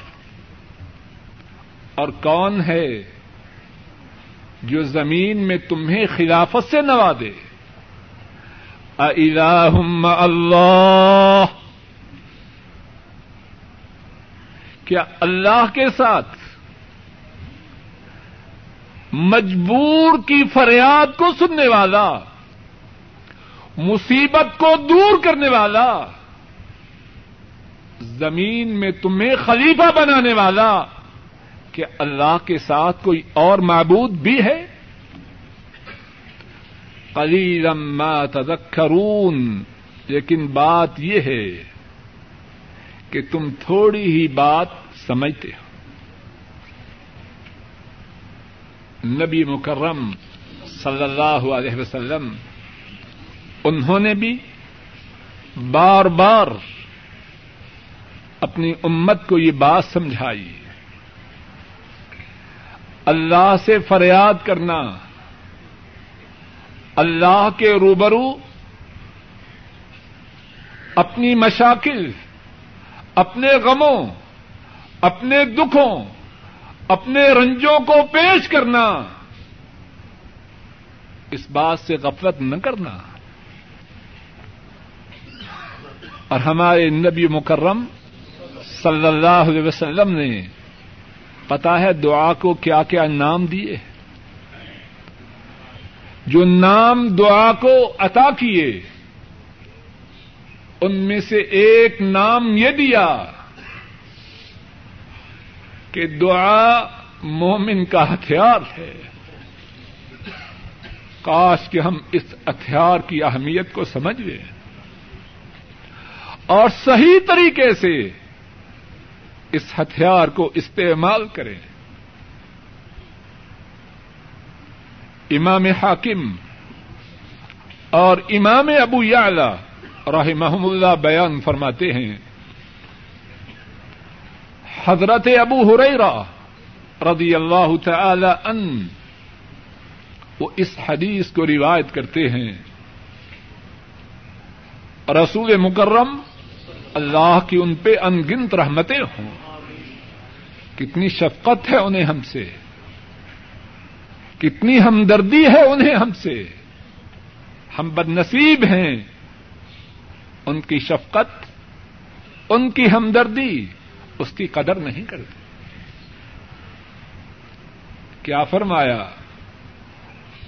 اور کون ہے؟ جو زمین میں تمہیں خلافت سے نوازے اِلَٰهُمَّ اللہ کیا اللہ کے ساتھ مجبور کی فریاد کو سننے والا، مصیبت کو دور کرنے والا، زمین میں تمہیں خلیفہ بنانے والا کہ اللہ کے ساتھ کوئی اور معبود بھی ہے؟ ما تذکرون، لیکن بات یہ ہے کہ تم تھوڑی ہی بات سمجھتے ہو۔ نبی مکرم صلی اللہ علیہ وسلم، انہوں نے بھی بار بار اپنی امت کو یہ بات سمجھائی۔ اللہ سے فریاد کرنا، اللہ کے روبرو اپنی مشاکل، اپنے غموں، اپنے دکھوں، اپنے رنجوں کو پیش کرنا، اس بات سے غفلت نہ کرنا۔ اور ہمارے نبی مکرم صلی اللہ علیہ وسلم نے پتا ہے دعا کو کیا کیا نام دیے جو نام دعا کو عطا کیے، ان میں سے ایک نام یہ دیا کہ دعا مومن کا ہتھیار ہے۔ کاش کہ ہم اس ہتھیار کی اہمیت کو سمجھ لیں۔ اور صحیح طریقے سے اس ہتھیار کو استعمال کریں۔ امام حاکم اور امام ابو یعلا راہ محمد اللہ بیان فرماتے ہیں۔ حضرت ابو ہریرا رضی اللہ تعالی ان وہ اس حدیث کو روایت کرتے ہیں۔ رسول مکرم اللہ کی ان پہ انگنت رحمتیں ہوں۔ کتنی شفقت ہے انہیں ہم سے کتنی ہمدردی ہے انہیں ہم سے ہم بد نصیب ہیں ان کی شفقت، ان کی ہمدردی اس کی قدر نہیں کرتے۔ کیا فرمایا؟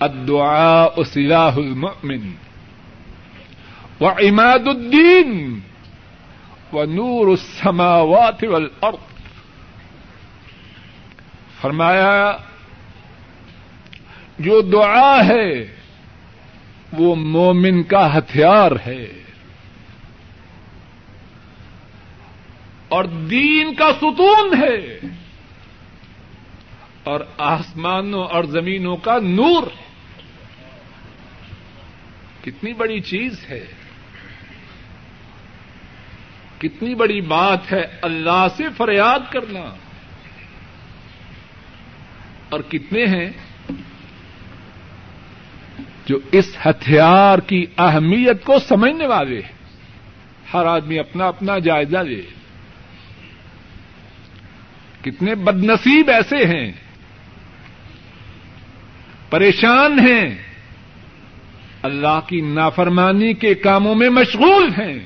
الدعاء سلاح المؤمن و عماد الدین و نور السماوات والارض۔ فرمایا، جو دعا ہے، وہ مومن کا ہتھیار ہے۔ اور دین کا ستون ہے۔ اور آسمانوں اور زمینوں کا نور ہے۔ کتنی بڑی چیز ہے۔ کتنی بڑی بات ہے۔ اللہ سے فریاد کرنا۔ اور کتنے ہیں جو اس ہتھیار کی اہمیت کو سمجھنے والے ہیں۔ ہر آدمی اپنا اپنا جائزہ لے۔ کتنے بد نصیب ایسے ہیں۔ پریشان ہیں۔ اللہ کی نافرمانی کے کاموں میں مشغول ہیں۔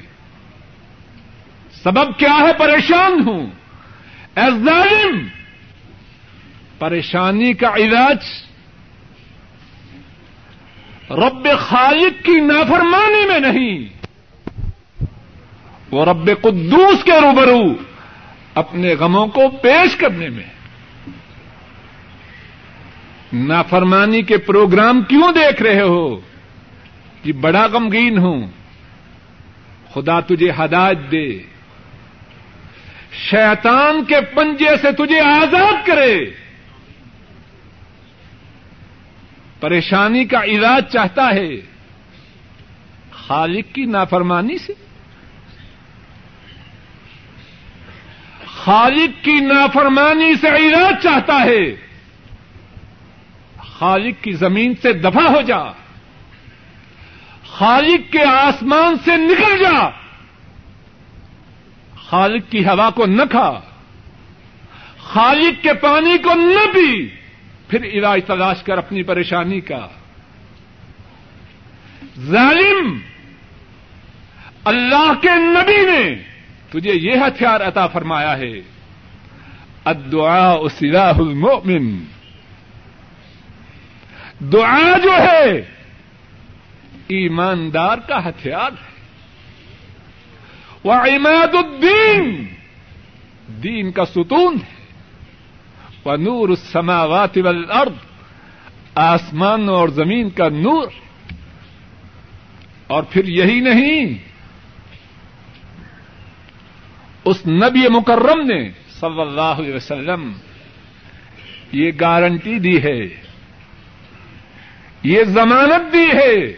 سبب کیا ہے؟ پریشان ہوں۔ اے ظالم! پریشانی کا علاج رب خالق کی نافرمانی میں نہیں۔ وہ رب قدوس کے روبرو اپنے غموں کو پیش کرنے میں۔ نافرمانی کے پروگرام کیوں دیکھ رہے ہو؟ کہ بڑا غمگین ہوں۔ خدا تجھے ہدایت دے۔ شیطان کے پنجے سے تجھے آزاد کرے۔ پریشانی کا علاج چاہتا ہے۔ خالق کی نافرمانی سے۔ خالق کی نافرمانی سے علاج چاہتا ہے۔ خالق کی زمین سے دفاع ہو جا۔ خالق کے آسمان سے نکل جا۔ خالق کی ہوا کو نہ کھا۔ خالق کے پانی کو نہ پی۔ پھر علاج تلاش کر اپنی پریشانی کا۔ ظالم! اللہ کے نبی نے تجھے یہ ہتھیار عطا فرمایا ہے۔ الدعاء سلاح المؤمن۔ دعا جو ہے، ایماندار کا ہتھیار ہے۔ وہ عماد الدین، دین کا ستون ہے۔ وہ نور السماوات والارض، آسمان اور زمین کا نور۔ اور پھر یہی نہیں، اس نبی مکرم نے صلی اللہ علیہ وسلم یہ گارنٹی دی ہے، یہ ضمانت دی ہے۔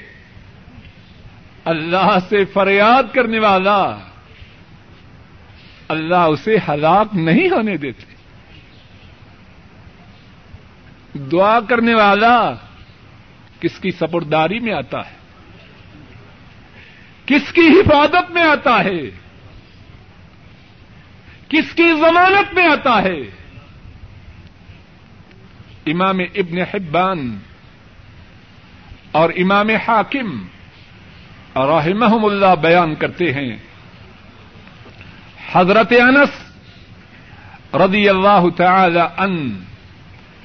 اللہ سے فریاد کرنے والا، اللہ اسے ہلاک نہیں ہونے دیتے۔ دعا کرنے والا کس کی سپرداری میں آتا ہے؟ کس کی حفاظت میں آتا ہے؟ کس کی ضمانت میں آتا ہے؟ امام ابن حبان اور امام حاکم رحمہم اللہ بیان کرتے ہیں۔ حضرت انس رضی اللہ تعالی ان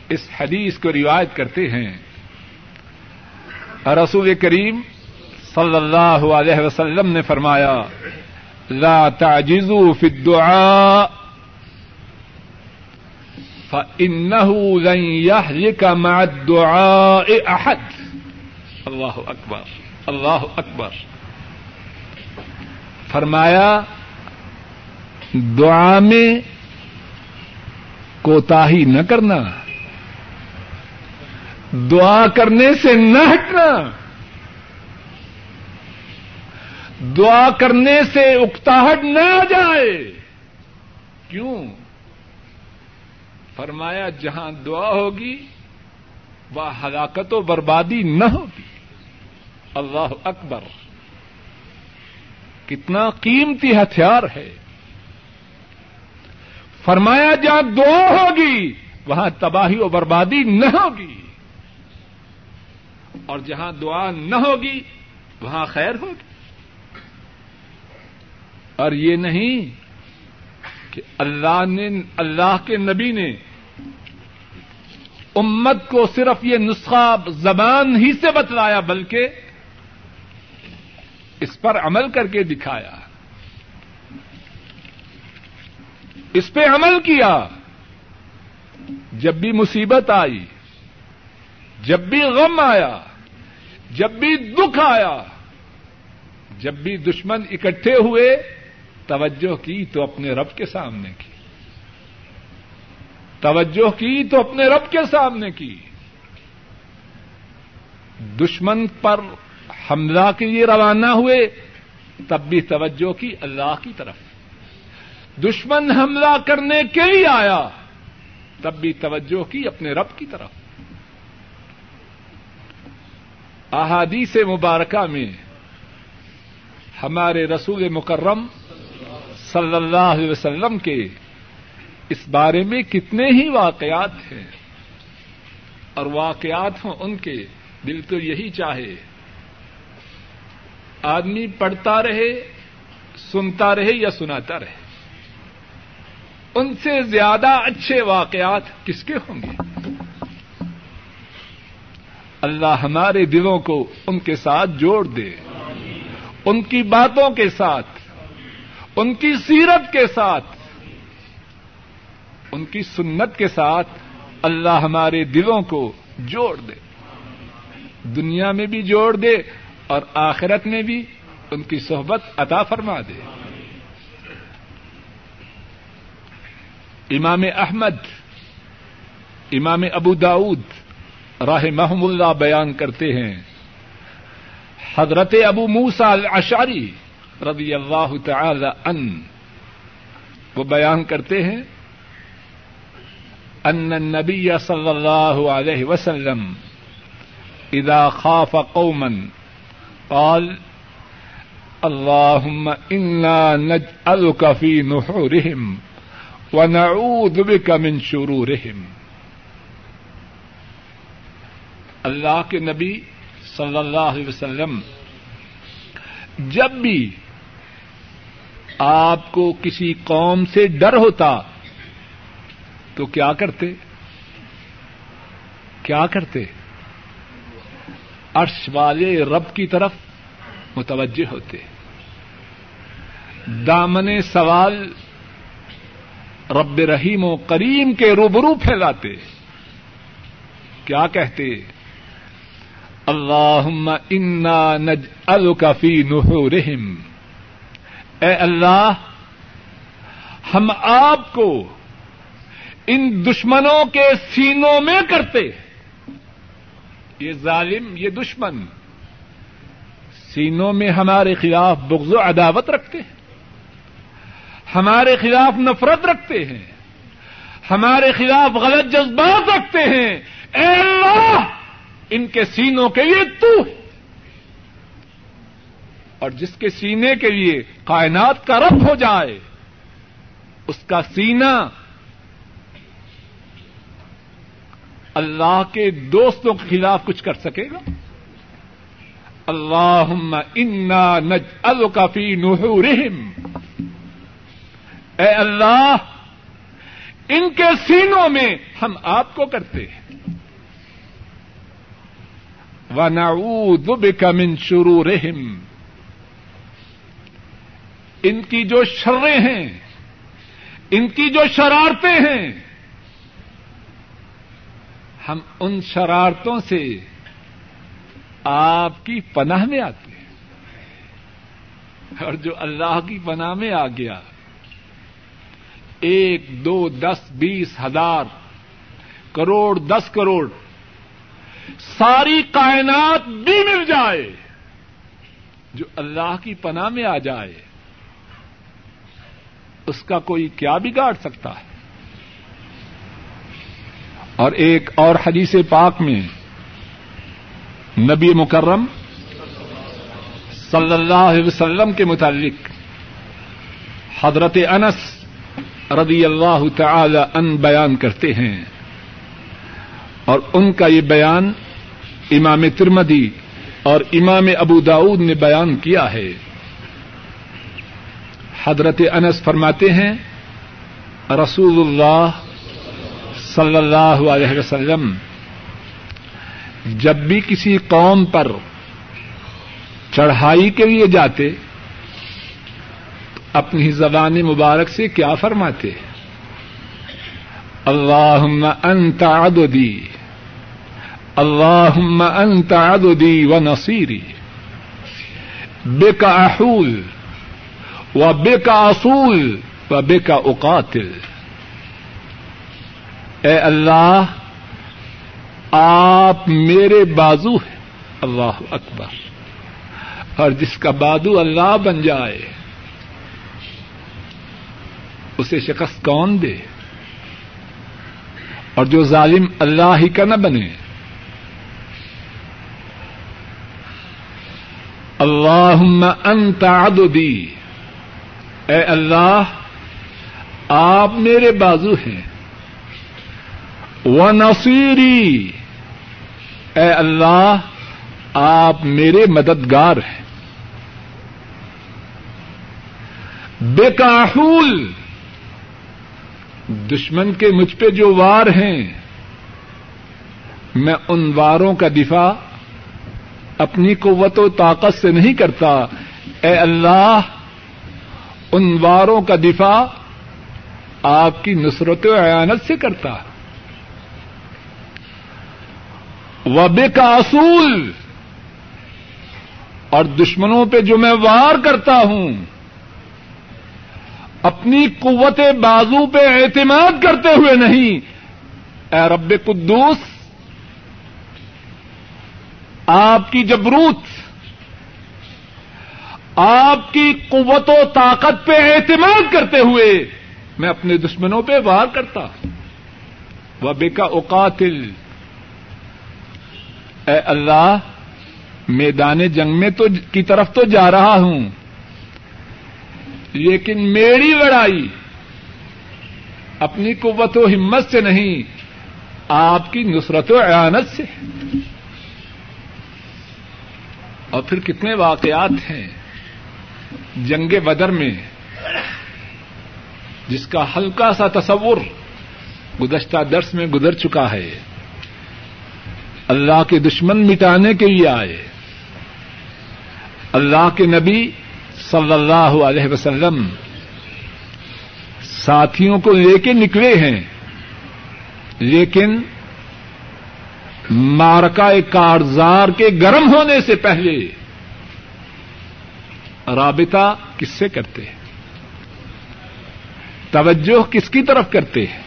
اس حدیث کو روایت کرتے ہیں۔ رسول کریم صلی اللہ علیہ وسلم نے فرمایا، لا تعجزوا في الدعاء، فإنه لن يهلك مع الدعاء أحد. اللہ اکبر اللہ اکبر۔ فرمایا، دعا میں کوتاہی نہ کرنا۔ دعا کرنے سے نہ ہٹنا۔ دعا کرنے سے اکتاہٹ نہ آ جائے۔ کیوں؟ فرمایا، جہاں دعا ہوگی وہ ہلاکت و بربادی نہ ہوگی۔ اللہ اکبر۔ کتنا قیمتی ہتھیار ہے۔ فرمایا، جہاں دعا ہوگی، وہاں تباہی و بربادی نہ ہوگی۔ اور جہاں دعا نہ ہوگی، وہاں خیر ہوگی۔ اور یہ نہیں کہ اللہ نے، اللہ کے نبی نے امت کو صرف یہ نسخہ زبان ہی سے بتلایا، بلکہ اس پر عمل کر کے دکھایا۔ اس پہ عمل کیا۔ جب بھی مصیبت آئی، جب بھی غم آیا جب بھی دکھ آیا، جب بھی دشمن اکٹھے ہوئے، توجہ کی تو اپنے رب کے سامنے کی۔ توجہ کی تو اپنے رب کے سامنے کی۔ دشمن پر حملہ کے لیے روانہ ہوئے، تب بھی توجہ کی اللہ کی طرف۔ دشمن حملہ کرنے کے لیے آیا، تب بھی توجہ کی اپنے رب کی طرف۔ احادیث مبارکہ میں ہمارے رسول مکرم صلی اللہ علیہ وسلم کے اس بارے میں کتنے ہی واقعات ہیں اور واقعات ہوں ان کے دل تو یہی چاہے آدمی پڑھتا رہے، سنتا رہے یا سناتا رہے۔ ان سے زیادہ اچھے واقعات کس کے ہوں گے؟ اللہ ہمارے دلوں کو ان کے ساتھ جوڑ دے۔ ان کی باتوں کے ساتھ، ان کی سیرت کے ساتھ، ان کی سنت کے ساتھ اللہ ہمارے دلوں کو جوڑ دے۔ دنیا میں بھی جوڑ دے اور آخرت میں بھی ان کی صحبت عطا فرما دے۔ امام احمد، امام ابو داود راہ محم اللہ بیان کرتے ہیں۔ حضرت ابو موسا الاشاری رضی اللہ تعالی ان وہ بیان کرتے ہیں، ان النبی صلی اللہ علیہ وسلم اذا خاف قوما قال اللهم انا نجعلك في نحورهم ونعوذ بك من شرورهم اللہ کے نبی صلی اللہ علیہ وسلم، جب بھی آپ کو کسی قوم سے ڈر ہوتا، تو کیا کرتے؟ کیا کرتے؟ عرش والے رب کی طرف متوجہ ہوتے۔ دامن سوال رب رحیم و کریم کے روبرو پھیلاتے۔ کیا کہتے؟ اللہ انا نج الکفی نحورہم۔ اے اللہ، ہم آپ کو ان دشمنوں کے سینوں میں کرتے۔ یہ ظالم، یہ دشمن، سینوں میں ہمارے خلاف بغض و عداوت رکھتے ہیں۔ ہمارے خلاف نفرت رکھتے ہیں۔ ہمارے خلاف غلط جذبات رکھتے ہیں۔ اے اللہ! ان کے سینوں کے لیے تو اور جس کے سینے کے لیے کائنات کا رب ہو جائے، اس کا سینہ اللہ کے دوستوں کے خلاف کچھ کر سکے گا۔ اللہ انا نج الکفی نحورہم۔ اے اللہ، ان کے سینوں میں ہم آپ کو کرتے ہیں۔ ونعوذ بک من شرورہم۔ ان کی جو شریں ہیں، ان کی جو شرارتیں ہیں، ہم ان شرارتوں سے آپ کی پناہ میں آتے ہیں۔ اور جو اللہ کی پناہ میں آ گیا، ایک، دو، دس، بیس ہزار، کروڑ، دس کروڑ ساری کائنات بھی مل جائے جو اللہ کی پناہ میں آ جائے، اس کا کوئی کیا بگاڑ سکتا ہے؟ اور ایک اور حدیث پاک میں نبی مکرم صلی اللہ علیہ وسلم کے متعلق حضرت انس رضی اللہ تعالی ان بیان کرتے ہیں۔ اور ان کا یہ بیان امام ترمدی اور امام ابو داود نے بیان کیا ہے۔ حضرت انس فرماتے ہیں رسول اللہ صلی اللہ علیہ وسلم، جب بھی کسی قوم پر چڑھائی کے لیے جاتے، اپنی زبان مبارک سے کیا فرماتے؟ ہیں اللہ انت عددی اللہ انت عددی و نصیری بے کا احول و بے کا اصول و بے کا اقاتل اے اللہ، آپ میرے بازو ہیں. اللہ اکبر. اور جس کا بازو اللہ بن جائے، اسے شکست کون دے؟ اور جو ظالم اللہ ہی کا نہ بنے۔ اللہ انت عددی۔ اے اللہ، آپ میرے بازو ہیں۔ و نصیری اے اللہ، آپ میرے مددگار ہیں۔ بے کاحول دشمن کے مجھ پہ جو وار ہیں، میں ان واروں کا دفاع اپنی قوت و طاقت سے نہیں کرتا۔ اے اللہ، ان واروں کا دفاع آپ کی نصرت و عیانت سے کرتا۔ وبے کا اصول، اور دشمنوں پہ جو میں وار کرتا ہوں اپنی قوت بازو پہ اعتماد کرتے ہوئے نہیں۔ اے رب قدوس، آپ کی جبروت، آپ کی قوت و طاقت پہ اعتماد کرتے ہوئے میں اپنے دشمنوں پہ وار کرتا۔ وہ بے کا اوقاتل اے اللہ، میدان جنگ میں تو کی طرف تو جا رہا ہوں۔ لیکن میری لڑائی اپنی قوت و ہمت سے نہیں، آپ کی نصرت و اعانت سے اور پھر کتنے واقعات ہیں جنگ بدر میں، جس کا ہلکا سا تصور گزشتہ درس میں گزر چکا ہے۔ اللہ کے دشمن مٹانے کے لیے آئے۔ اللہ کے نبی صلی اللہ علیہ وسلم، ساتھیوں کو لے کے نکلے ہیں، لیکن مارکا کارزار کے گرم ہونے سے پہلے رابطہ کس سے کرتے ہیں؟ توجہ کس کی طرف کرتے ہیں؟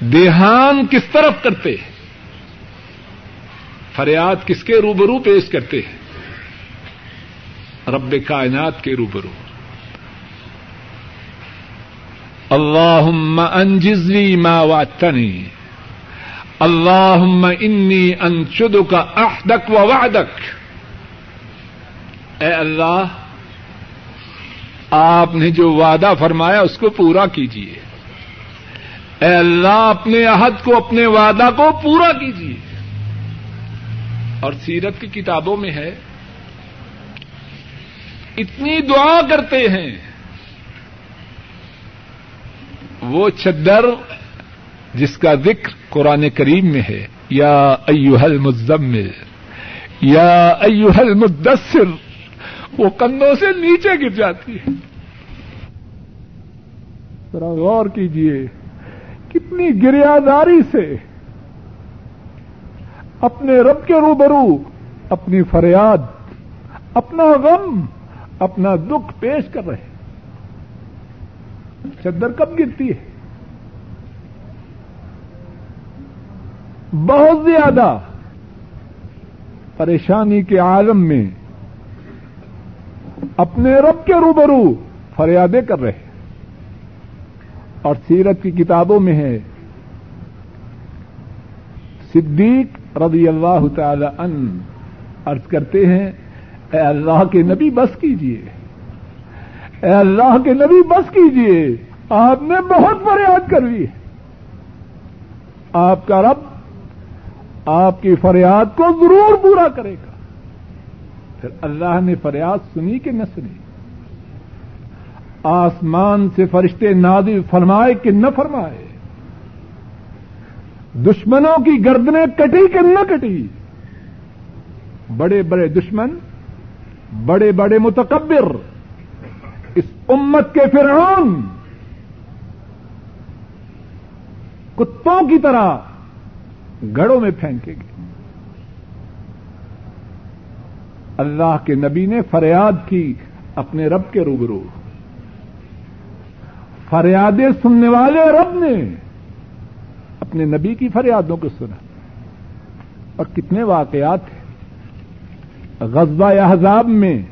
دیہان کس طرف کرتے ہیں؟ فریاد کس کے روبرو پیش کرتے ہیں؟ رب کائنات کے روبرو۔ اللہ انجزلی ما وعدتنی۔ اللہ انی انشد کا احدک و وعدک۔ اے اللہ، آپ نے جو وعدہ فرمایا اس کو پورا کیجیے اے اللہ، اپنے عہد کو، اپنے وعدہ کو پورا کیجیے اور سیرت کی کتابوں میں ہے اتنی دعا کرتے ہیں۔ وہ چدر جس کا ذکر قرآن کریم میں ہے۔ یا ایوہل مزمل یا ایوہل مدثر وہ کندھوں سے نیچے گر جاتی ہے۔ ذرا غور کیجیے کتنی گریاداری سے اپنے رب کے روبرو، اپنی فریاد، اپنا غم اپنا دکھ پیش کر رہے چدر کب گرتی ہے؟ بہت زیادہ پریشانی کے عالم میں اپنے رب کے روبرو فریادیں کر رہے اور سیرت کی کتابوں میں ہے، صدیق رضی اللہ تعالی ان عرض کرتے ہیں اے اللہ کے نبی بس کیجیے اے اللہ کے نبی بس کیجیے آپ نے بہت فریاد کر لی آپ کا رب آپ کی فریاد کو ضرور پورا کرے گا۔ پھر اللہ نے فریاد سنی کہ نہ سنی؟ آسمان سے فرشتے نادی فرمائے کہ نہ فرمائے۔ دشمنوں کی گردنیں کٹی کہ نہ کٹی؟ بڑے بڑے دشمن بڑے بڑے متکبر، اس امت کے فرعون، کتوں کی طرح گڑوں میں پھینکے گے اللہ کے نبی نے فریاد کی اپنے رب کے روبرو۔ فریادیں سننے والے رب نے اپنے نبی کی فریادوں کو سنا۔ اور کتنے واقعات ہیں۔ غزبہ احزاب میں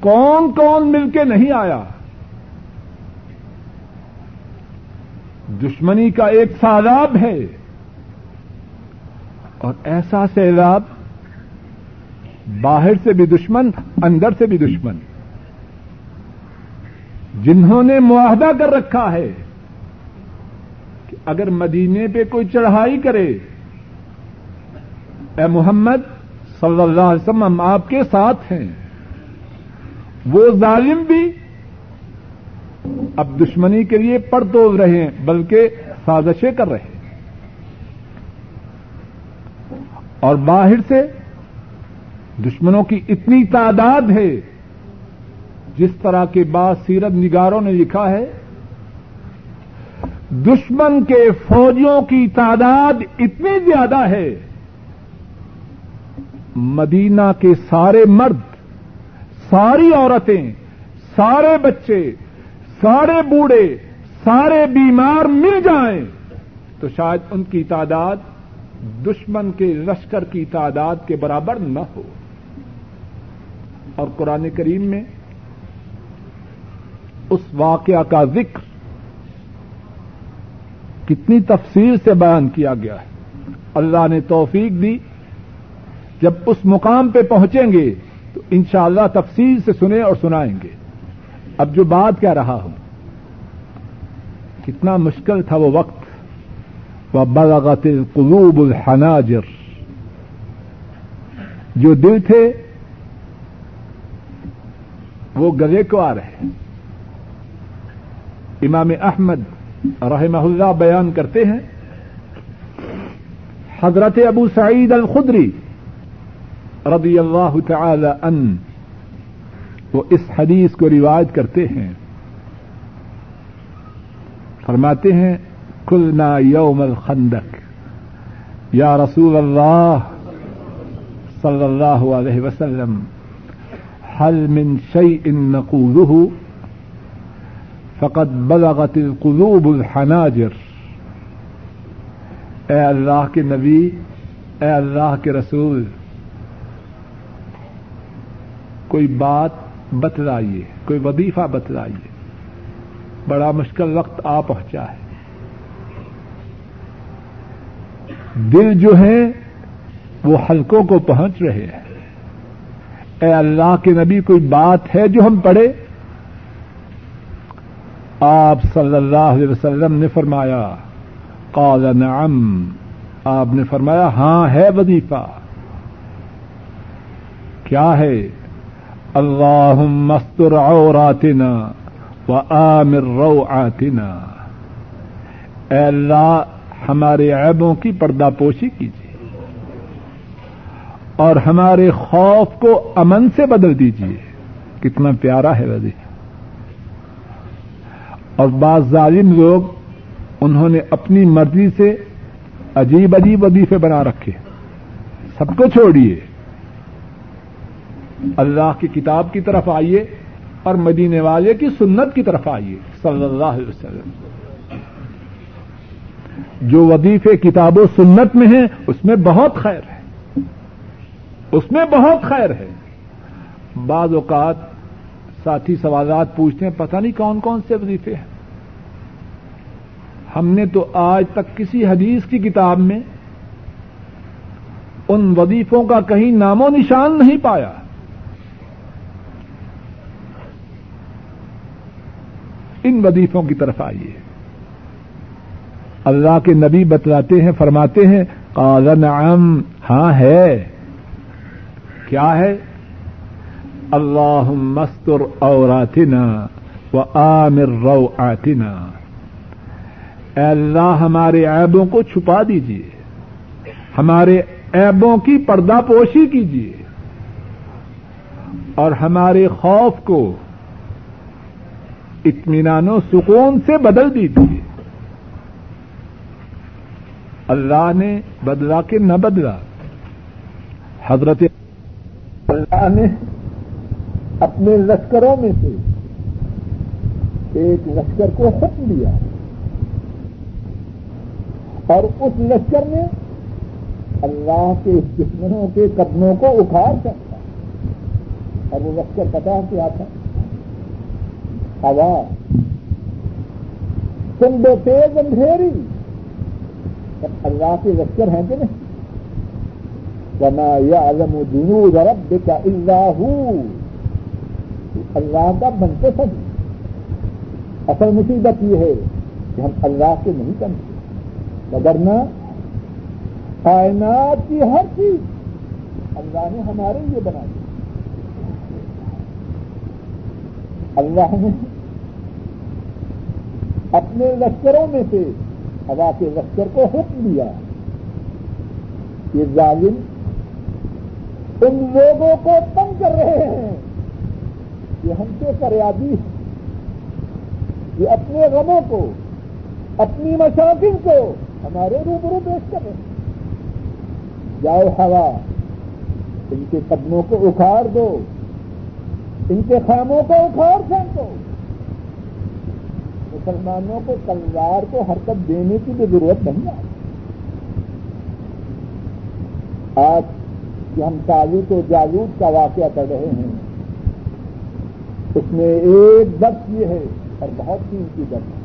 کون کون مل کے نہیں آیا؟ دشمنی کا ایک سیلاب ہے۔ اور ایسا سیلاب باہر سے بھی دشمن، اندر سے بھی دشمن۔ جنہوں نے معاہدہ کر رکھا ہے کہ اگر مدینے پہ کوئی چڑھائی کرے، اے محمد صلی اللہ علیہ وسلم ہم آپ کے ساتھ ہیں۔ وہ ظالم بھی اب دشمنی کے لیے توڑ رہے ہیں، بلکہ سازشیں کر رہے ہیں۔ اور باہر سے دشمنوں کی اتنی تعداد ہے، جس طرح کے بعد سیرت نگاروں نے لکھا ہے، دشمن کے فوجیوں کی تعداد اتنی زیادہ ہے۔ مدینہ کے سارے مرد، ساری عورتیں، سارے بچے، سارے بوڑھے، سارے بیمار مل جائیں تو شاید ان کی تعداد دشمن کے لشکر کی تعداد کے برابر نہ ہو۔ اور قرآن کریم میں اس واقعہ کا ذکر کتنی تفصیل سے بیان کیا گیا ہے۔ اللہ نے توفیق دی۔ جب اس مقام پہ پہنچیں گے تو انشاءاللہ اللہ تفصیل سے سنیں اور سنائیں گے۔ اب جو بات کہہ رہا ہوں، کتنا مشکل تھا وہ وقت۔ وہ بلغت القلوب الحناجر۔ جو دل تھے، وہ گلے کو آ رہے امام احمد رحمہ اللہ بیان کرتے ہیں، حضرت ابو سعید الخدری رضی اللہ تعالی ان وہ اس حدیث کو روایت کرتے ہیں۔ فرماتے ہیں، کلنا یوم الخندق، یا رسول اللہ صلی اللہ علیہ وسلم، حل من شيء نقوله فقد بلغت القلوب الحناجر۔ اے اللہ کے نبی، اے اللہ کے رسول کوئی بات بتلائیے، کوئی وظیفہ بتلائیے، بڑا مشکل وقت آ پہنچا ہے۔ دل جو ہے وہ حلقوں کو پہنچ رہے ہیں۔ اے اللہ کے نبی، کوئی بات ہے جو ہم پڑھے؟ آپ صلی اللہ علیہ وسلم نے فرمایا، قال نعم۔ آپ نے فرمایا ہاں ہے وظیفہ۔ کیا ہے؟ اللہ مستر عوراتنا و عامر روعاتنا۔ اے اللہ، ہمارے عیبوں کی پردہ پوشی کیجیے۔ اور ہمارے خوف کو امن سے بدل دیجیے۔ کتنا پیارا ہے وزیر۔ اور بعض ظالم لوگ انہوں نے اپنی مرضی سے عجیب عجیب وظیفے بنا رکھے۔ سب کو چھوڑیے۔ اللہ کی کتاب کی طرف آئیے اور مدینے والے کی سنت کی طرف آئیے، صلی اللہ علیہ وسلم۔ جو وظیفے، کتاب و سنت میں ہیں، اس میں بہت خیر ہے۔ اس میں بہت خیر ہے۔ بعض اوقات ساتھی سوالات پوچھتے ہیں، پتہ نہیں کون کون سے وظیفے ہیں۔ ہم نے تو آج تک کسی حدیث کی کتاب میں ان وظیفوں کا کہیں نام و نشان نہیں پایا۔ ان وظیفوں کی طرف آئیے۔ اللہ کے نبی بتلاتے ہیں، فرماتے ہیں، قال نعم ہاں ہے۔ کیا ہے؟ اللہ مستر اوراتنا و عامر رو آتنا اللہ، ہمارے عیبوں کو چھپا دیجیے ہمارے عیبوں کی پردہ پوشی کیجیے اور ہمارے خوف کو اطمینان و سکون سے بدل دیجیے اللہ نے بدلا کے نہ بدلا حضرت اللہ نے اپنے لشکروں میں سے ایک لشکر کو حکم دیا۔ اور اس لشکر نے اللہ کے دشمنوں کے قدموں کو اکھاڑ سکتا اور وہ لشکر پتا کیا تھا؟ ہوا۔ تم دو تیز اندھیری۔ اللہ کے لشکر ہیں کہ نہیں؟ وما يعلم جنود ربك الا هو۔ اللہ اللہ کا بنتے سب اصل مصیبت یہ ہے کہ ہم اللہ کے نہیں سمجھتے وگرنہ کائنات کی ہر چیز اللہ نے ہمارے لیے بنا دی۔ اللہ نے اپنے لشکروں میں سے ہوا کے لشکر کو حکم دیا یہ ظالم ان لوگوں کو تنگ کر رہے ہیں یہ ہم سے فریادی ہے یہ اپنے غموں کو، اپنی مشاکل کو ہمارے روبرو پیش کر رہے جاؤ ہوا، ان کے قدموں کو اکھاڑ دو، ان کے خیموں کو اکھاڑ پھینکو۔ مسلمانوں کو تلوار کو حرکت دینے کی بھی ضرورت نہیں آئی آج کہ ہم تاریخ و جالوت کا واقعہ کر رہے ہیں، اس میں ایک درد یہ ہے اور بہت قیمتی درد ہے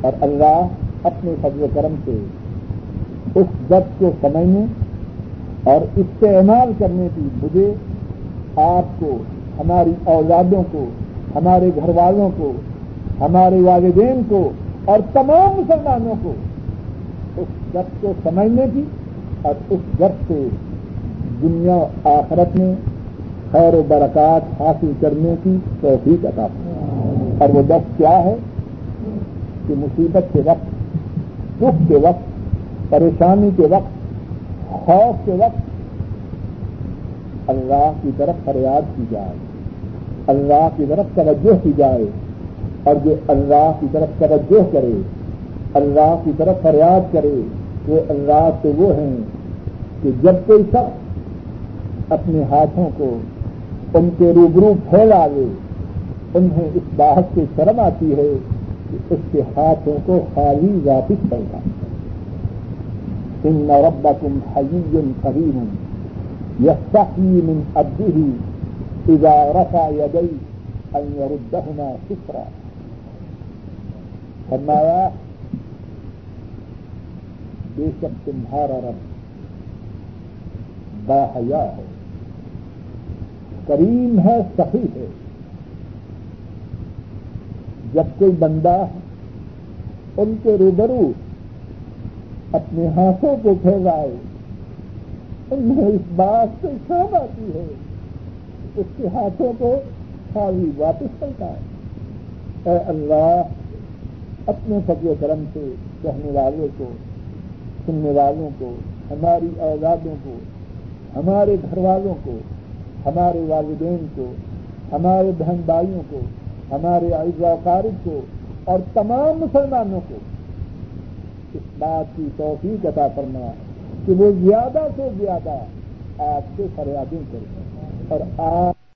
اور اللہ اپنے فضل و کرم سے اس درد کو سمجھنے اور استعمال کرنے کی مجھے آپ کو، ہماری اولادوں کو، ہمارے گھر والوں کو ہمارے والدین کو اور تمام مسلمانوں کو اس درد کو سمجھنے کی اور اس درد سے دنیا آخرت میں خیر و برکات حاصل کرنے کی توفیق عطا اور وہ درد کیا ہے؟ کہ مصیبت کے وقت، دکھ کے وقت، پریشانی کے وقت، خوف کے وقت اللہ کی طرف فریاد کی جائے۔ اللہ کی طرف توجہ کی جائے۔ اور جو اللہ کی طرف توجہ کرے، اللہ کی طرف فریاد کرے، وہ اللہ تو وہ ہیں کہ جب کوئی شخص اپنے ہاتھوں کو ان کے روبرو پھیلا لے، انہیں اس بات سے شرم آتی ہے کہ اس کے ہاتھوں کو خالی واپس پڑتا ان ربکم حی کریم یستحی من عبده اذا رفع يدي ان يردهما صفرا فرمایا، بے شک تمہارا رب باحیا ہے، کریم ہے، سخی ہے۔ جب کوئی بندہ ان کے روبرو اپنے ہاتھوں کو پھیلائے، انہیں اس بات سے شام آتی ہے، اس کے ہاتھوں کو خالی واپس کرتا ہے اے اللہ اپنے فضل و کرم سے کہنے والوں کو، سننے والوں کو، ہماری اولادوں کو، ہمارے گھر والوں کو، ہمارے والدین کو، ہمارے بہن بھائیوں کو، ہمارے عز و قارب کو اور تمام مسلمانوں کو۔ اس بات کی توفیق عطا کرنا کہ وہ زیادہ سے زیادہ آپ سے فریادیں کریں اور آپ